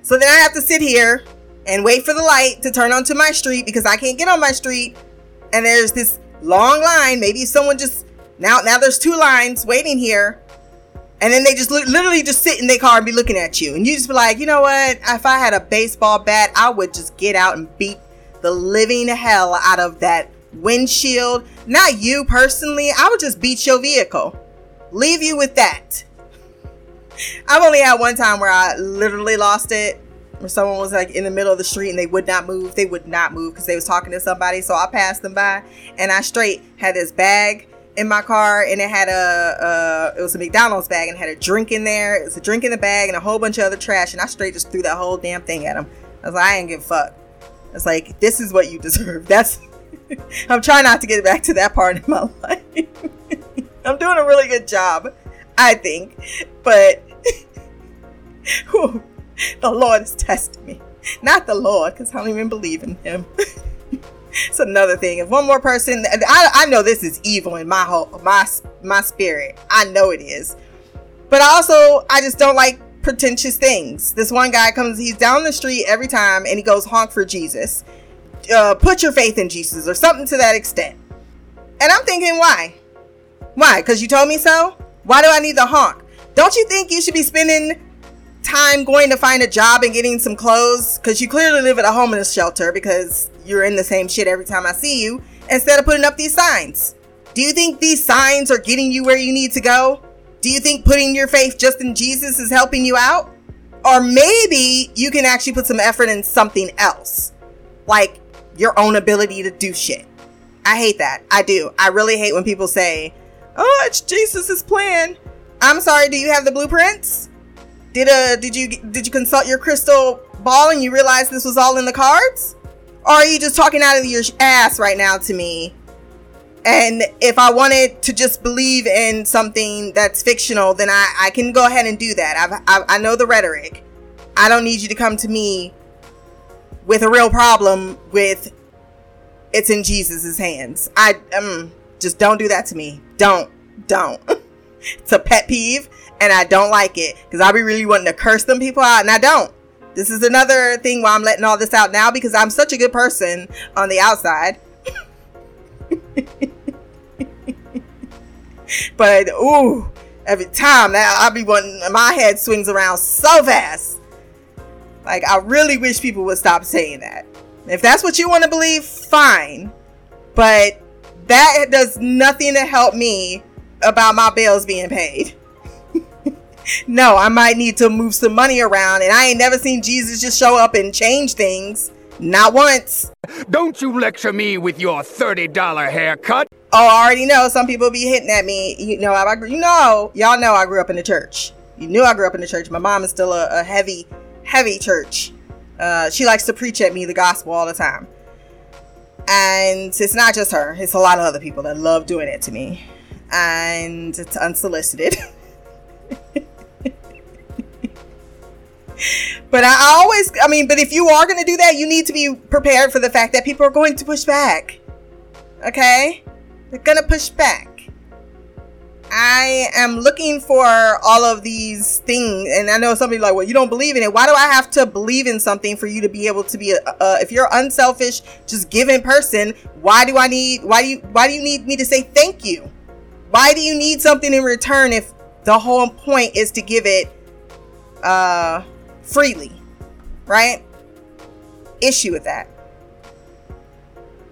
So then I have to sit here and wait for the light to turn onto my street because I can't get on my street, and there's this long line. Maybe someone just now now there's two lines waiting here, and then they just li- literally just sit in their car and be looking at you, and you just be like, you know what? If I had a baseball bat, I would just get out and beat the living hell out of that windshield. Not you personally, I would just beat your vehicle. Leave you with that. (laughs) I've only had one time where I literally lost it. Where someone was like in the middle of the street and they would not move. They would not move because they was talking to somebody. So I passed them by and I straight had this bag in my car and it had a, uh, it was a McDonald's bag and had a drink in there. It was a drink in the bag and a whole bunch of other trash. And I straight just threw that whole damn thing at them. I was like, I ain't give a fuck. It's like this is what you (laughs) deserve. That's (laughs) I'm trying not to get back to that part in my (laughs) life. I'm doing a really good job, I think, but the Lord is testing me. Not the Lord, because I don't even believe in Him. (laughs) it's another thing. If one more person, I, I know this is evil in my whole my my spirit. I know it is, but also I just don't like pretentious things. This one guy comes, he's down the street every time and he goes, honk for Jesus. Uh, put your faith in Jesus or something to that extent. And I'm thinking, why? Why? Because you told me so? Why do I need the honk? Don't you think you should be spending time going to find a job and getting some clothes? Because you clearly live at a homeless shelter because you're in the same shit every time I see you instead of putting up these signs. Do you think these signs are getting you where you need to go? Do you think putting your faith just in Jesus is helping you out? Or maybe you can actually put some effort in something else, like your own ability to do shit. I hate that. I do. I really hate when people say, oh, it's Jesus' plan. I'm sorry, do you have the blueprints? Did uh did you did you consult your crystal ball and you realize this was all in the cards? Or are you just talking out of your ass right now to me? And if I wanted to just believe in something that's fictional, then I, I can go ahead and do that. I've, I, I know the rhetoric. I don't need you to come to me with a real problem with it's in Jesus's hands. I um just don't do that to me. Don't. Don't. (laughs) it's a pet peeve and I don't like it because I'll be really wanting to curse them people out and I don't. This is another thing why I'm letting all this out now because I'm such a good person on the outside. (laughs) but ooh, every time that I be wanting my head swings around so fast. Like I really wish people would stop saying that. If that's what you want to believe, fine. But that does nothing to help me about my bills being paid. No, I might need to move some money around, and I ain't never seen Jesus just show up and change things. Not once. Don't you lecture me with your $30 haircut. Oh, I already know some people be hitting at me. You know, I, you know, y'all know I grew up in the church. You knew I grew up in the church. My mom is still a, a heavy, heavy church. Uh, she likes to preach at me the gospel all the time. And it's not just her, it's a lot of other people that love doing it to me. And it's unsolicited. (laughs) but I always, I mean, but if you are going to do that, you need to be prepared for the fact that people are going to push back. Okay? They're going to push back. I am looking for all of these things, and I know somebody like, well, you don't believe in it. Why do I have to believe in something for you to be able to be a? Uh, if you're unselfish, just giving person, why do I need? Why do you? Why do you need me to say thank you? Why do you need something in return if the whole point is to give it uh, freely, right? Issue with that.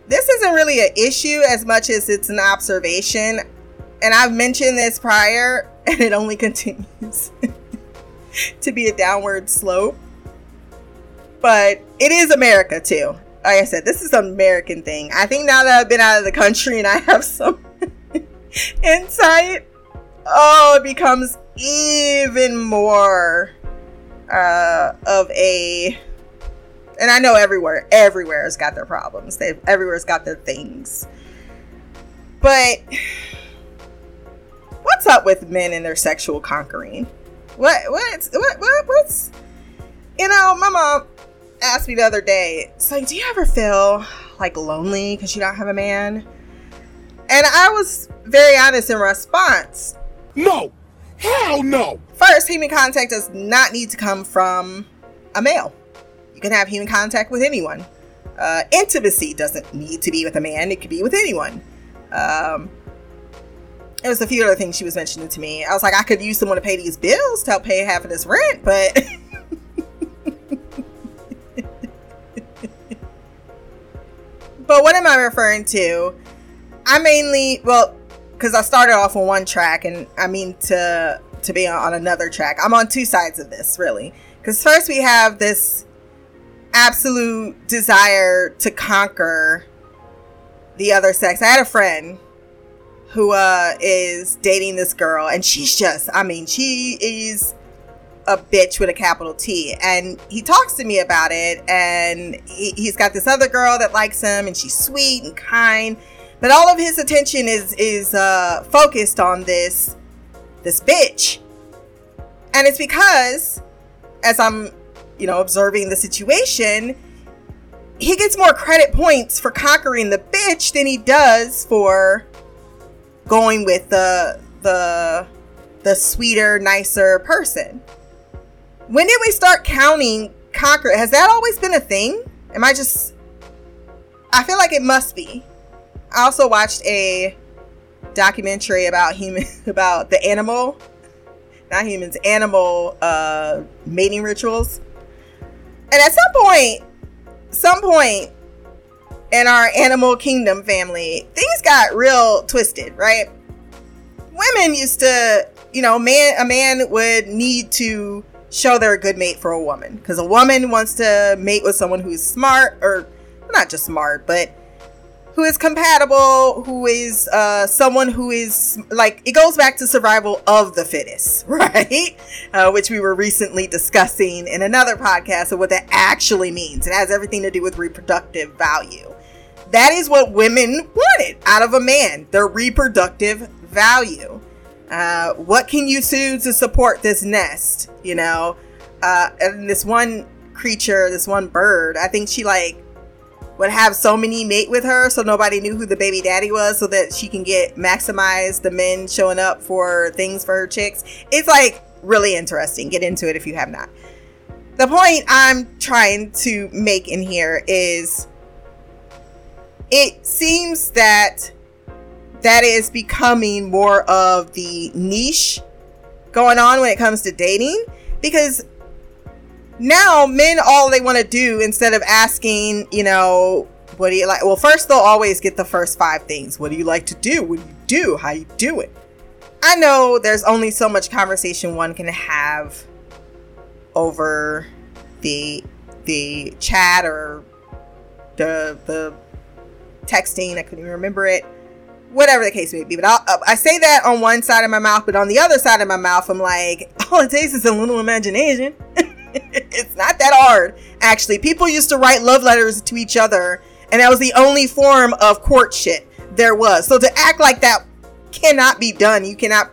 This isn't really an issue as much as it's an observation and I've mentioned this prior, (laughs) and it only continues (laughs) to be a downward slope. But it is America too. Like I said, this is an American thing. I think now that I've been out of the country and I have some (laughs) insight, oh, it becomes even more uh, of a. And I know everywhere, everywhere has got their problems. They've everywhere's got their things. But what's up with men and their sexual conquering? What what's what what what's you know, my mom asked me the other day, it's like, do you ever feel like lonely because you don't have a man? And I was very honest in response. No. Hell no. First, human contact does not need to come from a male. You can have human contact with anyone. Uh, intimacy doesn't need to be with a man, it could be with anyone. Um, it was a few other things she was mentioning to me. I was like, I could use someone to pay these bills to help pay half of this rent, but (laughs) but what am I referring to? I mainly well, because I started off on one track, and I mean to to be on another track. I'm on two sides of this really, because first we have this absolute desire to conquer the other sex. I had a friend who uh is dating this girl and she's just I mean she is a bitch with a capital T and he talks to me about it and he, he's got this other girl that likes him and she's sweet and kind but all of his attention is is uh focused on this this bitch and it's because as I'm you know observing the situation he gets more credit points for conquering the bitch than he does for going with the the the sweeter, nicer person. When did we start counting conquer? Has that always been a thing? Am I just I feel like it must be. I also watched a documentary about human (laughs) about the animal not humans animal uh mating rituals and at some point some point in our animal kingdom family, things got real twisted, right? Women used to, you know, man a man would need to show they're a good mate for a woman because a woman wants to mate with someone who's smart or not just smart, but who is compatible, who is uh, someone who is like it goes back to survival of the fittest, (laughs) right? Uh, which we were recently discussing in another podcast of what that actually means. It has everything to do with reproductive value. That is what women wanted out of a man their reproductive value. Uh, what can you do to support this nest? You know, uh, and this one creature, this one bird, I think she like would have so many mate with her so nobody knew who the baby daddy was so that she can get maximize the men showing up for things for her chicks. It's like really interesting. Get into it if you have not. The point I'm trying to make in here is it seems that that is becoming more of the niche going on when it comes to dating because now men all they want to do instead of asking you know what do you like well first they'll always get the first five things. What do you like to do? What do you do? How you do it? I know there's only so much conversation one can have over the the chat or the the texting. I couldn't even remember it. Whatever the case may be. But I'll, uh, i say that on one side of my mouth but on the other side of my mouth i'm like all it takes is a little imagination (laughs) (laughs) it's not that hard actually. People used to write love letters to each other and that was the only form of courtship there was. So to act like that cannot be done. You cannot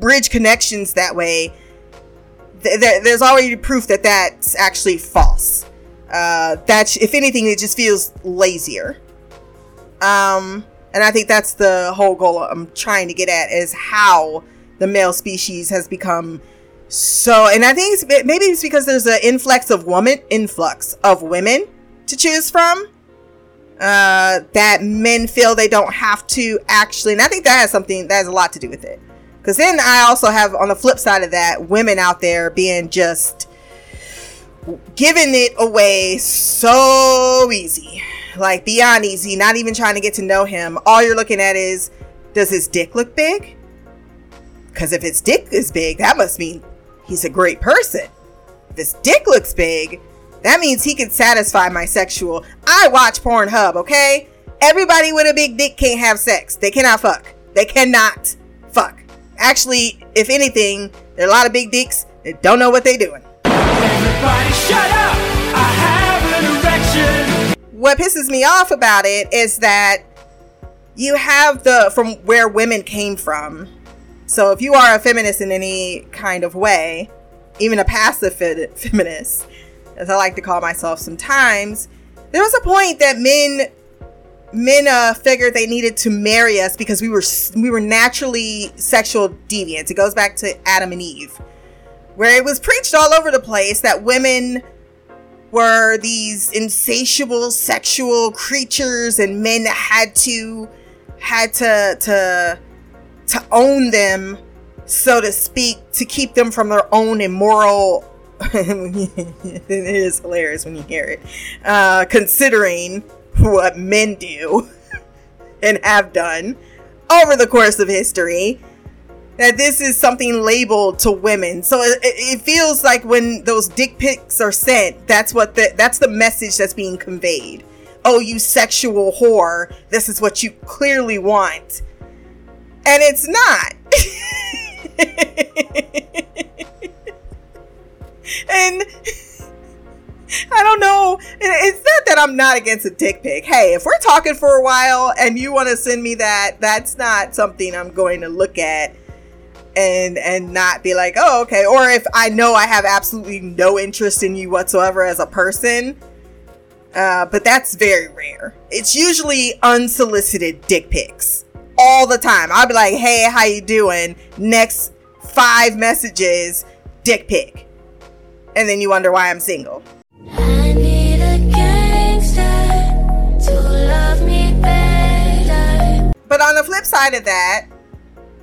bridge connections that way. Th- th- there's already proof that that's actually false. Uh, that if anything it just feels lazier. Um, and i think that's the whole goal i'm trying to get at is how the male species has become so, and I think it's, maybe it's because there's an influx of women, influx of women to choose from. Uh, that men feel they don't have to actually, and I think that has something that has a lot to do with it. Because then I also have on the flip side of that, women out there being just giving it away so easy, like beyond easy. Not even trying to get to know him. All you're looking at is, does his dick look big? Because if his dick is big, that must mean he's a great person. If his dick looks big, that means he can satisfy my sexual. I watch Pornhub, okay? Everybody with a big dick can't have sex. They cannot fuck. They cannot fuck. Actually, if anything, there are a lot of big dicks that don't know what they're doing. Everybody shut up! I have an erection! What pisses me off about it is that you have the from where women came from so if you are a feminist in any kind of way, even a passive fe- feminist, as I like to call myself sometimes, there was a point that men men uh, figured they needed to marry us because we were we were naturally sexual deviants. It goes back to Adam and Eve, where it was preached all over the place that women were these insatiable sexual creatures and men had to had to to to own them, so to speak, to keep them from their own immoral. (laughs) it is hilarious when you hear it, uh, considering what men do (laughs) and have done over the course of history. That this is something labeled to women, so it, it feels like when those dick pics are sent, that's what the that's the message that's being conveyed. Oh, you sexual whore! This is what you clearly want and it's not. and I don't know. It's not that I'm not against a dick pic. Hey, if we're talking for a while and you want to send me that, that's not something I'm going to look at and and not be like, "Oh, okay." Or if I know I have absolutely no interest in you whatsoever as a person, uh, but that's very rare. It's usually unsolicited dick pics all the time. I'll be like, "Hey, how you doing?" Next five messages, dick pic, and then you wonder why I'm single. But on the flip side of that,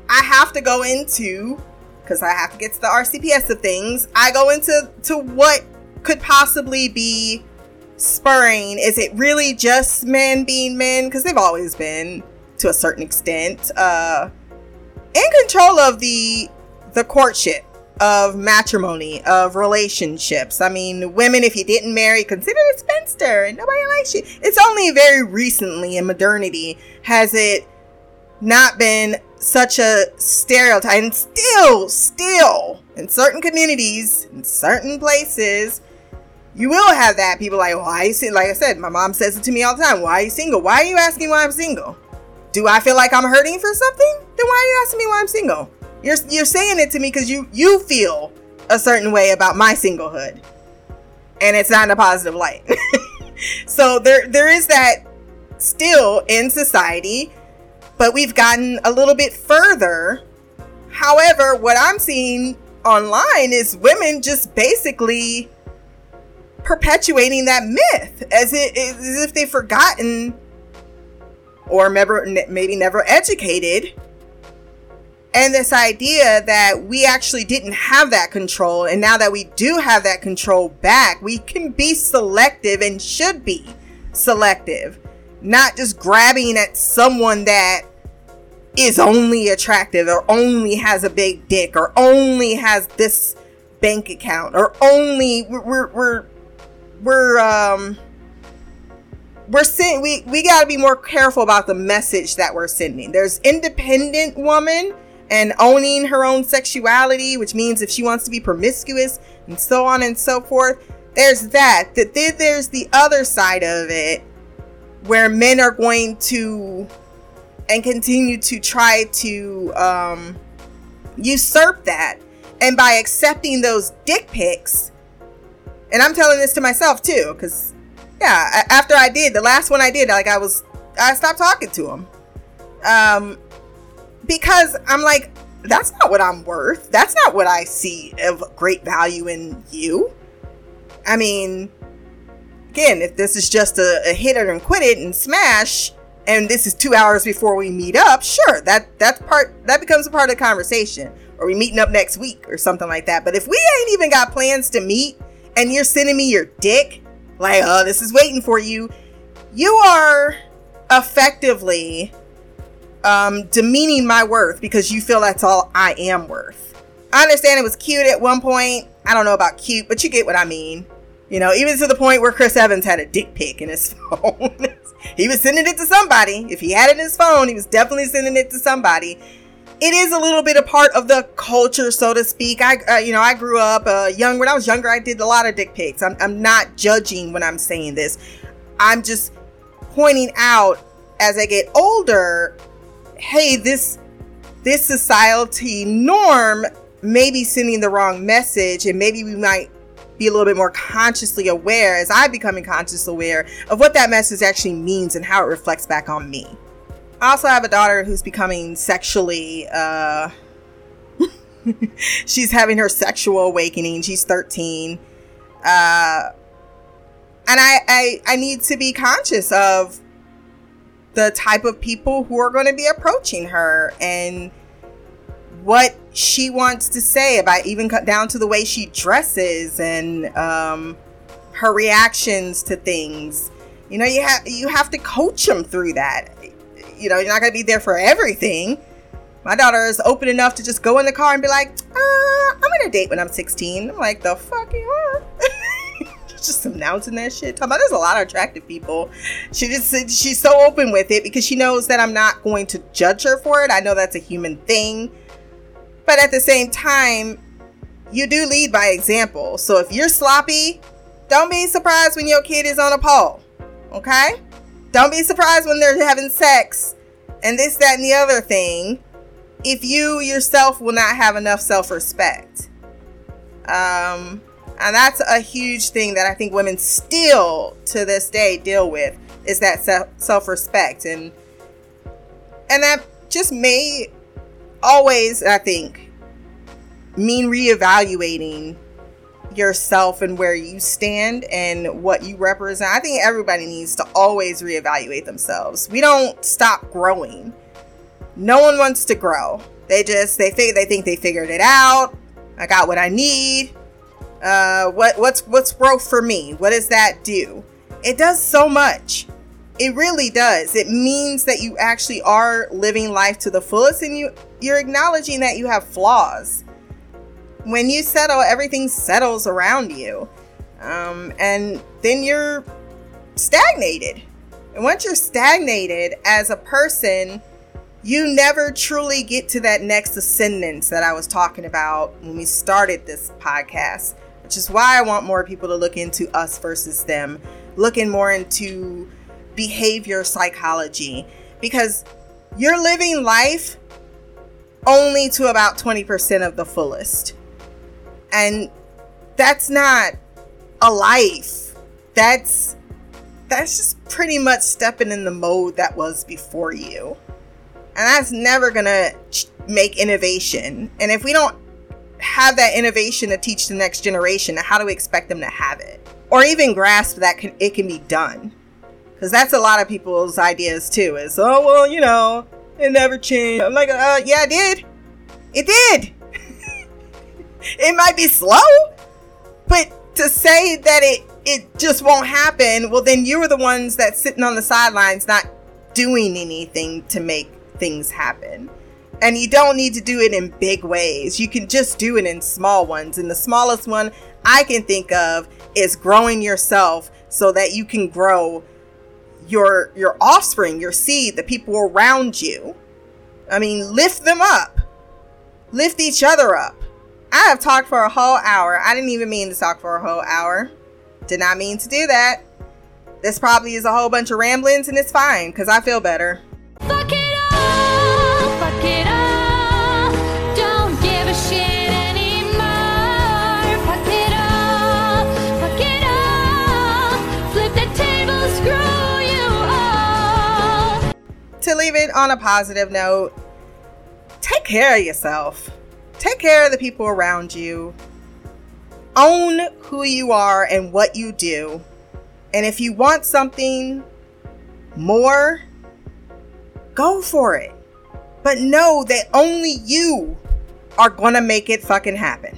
I have to go into because I have to get to the RCPS of things. I go into to what could possibly be spurring. Is it really just men being men? Because they've always been to a certain extent, uh, in control of the the courtship of matrimony, of relationships. I mean, women, if you didn't marry, considered a spinster and nobody likes you. It's only very recently in modernity has it not been such a stereotype. And still, still, in certain communities, in certain places, you will have that. People like, why you single? Like I said, my mom says it to me all the time. Why are you single? Why are you asking why I'm single? Do I feel like I'm hurting for something? Then why are you asking me why I'm single? You're you're saying it to me because you you feel a certain way about my singlehood, and it's not in a positive light. (laughs) so there there is that still in society, but we've gotten a little bit further. However, what I'm seeing online is women just basically perpetuating that myth as, it, as if they've forgotten or never, maybe never educated. And this idea that we actually didn't have that control, and now that we do have that control back, we can be selective and should be selective, not just grabbing at someone that is only attractive or only has a big dick or only has this bank account or only we're we're we're, we're um we're sending we we got to be more careful about the message that we're sending. There's independent woman and owning her own sexuality which means if she wants to be promiscuous and so on and so forth there's that. That then there's the other side of it where men are going to and continue to try to um usurp that. And by accepting those dick pics and i'm telling this to myself too because yeah after i did the last one i did like i was i stopped talking to him. Um because i'm like that's not what i'm worth. That's not what i see of great value in you. I mean again if this is just a, a hit it and quit it and smash and this is two hours before we meet up sure that that's part that becomes a part of the conversation. Or we meeting up next week or something like that. But if we ain't even got plans to meet and you're sending me your dick like, oh, this is waiting for you, you are effectively um, demeaning my worth because you feel that's all I am worth. I understand it was cute at one point. I don't know about cute, but you get what I mean. You know, even to the point where Chris Evans had a dick pic in his (laughs) phone. he was sending it to somebody. If he had it in his phone, he was definitely sending it to somebody it is a little bit a part of the culture, so to speak. I, uh, you know, I grew up uh, young. When I was younger, I did a lot of dick pics. I'm, I'm not judging when I'm saying this. I'm just pointing out as I get older, hey, this this society norm may be sending the wrong message, and maybe we might be a little bit more consciously aware as I'm becoming conscious aware of what that message actually means and how it reflects back on me. I also have a daughter who's becoming sexually uh (laughs) she's having her sexual awakening. She's 13. Uh and I, I I need to be conscious of the type of people who are going to be approaching her and what she wants to say about even down to the way she dresses and um, her reactions to things. You know, you have you have to coach them through that you know, you're not gonna be there for everything. My daughter is open enough to just go in the car and be like, uh, I'm gonna date when I'm 16. I'm like, the fuck you are? (laughs) just announcing that shit. Talking about there's a lot of attractive people. She just she's so open with it because she knows that I'm not going to judge her for it. I know that's a human thing. But at the same time, you do lead by example. So if you're sloppy, don't be surprised when your kid is on a pole. Okay? Don't be surprised when they're having sex and this, that, and the other thing if you yourself will not have enough self respect. Um, and that's a huge thing that I think women still to this day deal with is that self respect. And, and that just may always, I think, mean reevaluating yourself and where you stand and what you represent. I think everybody needs to always reevaluate themselves. We don't stop growing. No one wants to grow. They just they think they think they figured it out. I got what I need. Uh, what what's what's growth for me? What does that do? It does so much. It really does. It means that you actually are living life to the fullest and you you're acknowledging that you have flaws when you settle, everything settles around you. Um, and then you're stagnated. And once you're stagnated as a person, you never truly get to that next ascendance that I was talking about when we started this podcast, which is why I want more people to look into us versus them, looking more into behavior psychology, because you're living life only to about 20% of the fullest. And that's not a life. That's that's just pretty much stepping in the mode that was before you. And that's never going to make innovation. And if we don't have that innovation to teach the next generation, how do we expect them to have it? Or even grasp that can, it can be done? Because that's a lot of people's ideas too is, oh, well, you know, it never changed. I'm like, uh, yeah, it did. It did. It might be slow, but to say that it it just won't happen, well then you're the ones that sitting on the sidelines not doing anything to make things happen. And you don't need to do it in big ways. You can just do it in small ones. And the smallest one I can think of is growing yourself so that you can grow your your offspring, your seed, the people around you. I mean, lift them up. Lift each other up. I have talked for a whole hour. I didn't even mean to talk for a whole hour. Did not mean to do that. This probably is a whole bunch of ramblings and it's fine because I feel better. Fuck it all, fuck it all. Don't give a shit anymore. Fuck it all, fuck it all. Flip the table, screw you all. To leave it on a positive note, take care of yourself. Take care of the people around you. Own who you are and what you do. And if you want something more, go for it. But know that only you are going to make it fucking happen.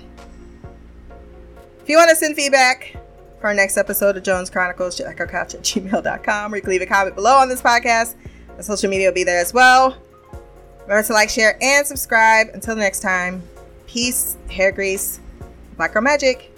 If you want to send feedback for our next episode of Jones Chronicles, check our couch at gmail.com or you can leave a comment below on this podcast. The social media will be there as well. Remember to like, share, and subscribe. Until next time, peace, hair grease, black girl magic.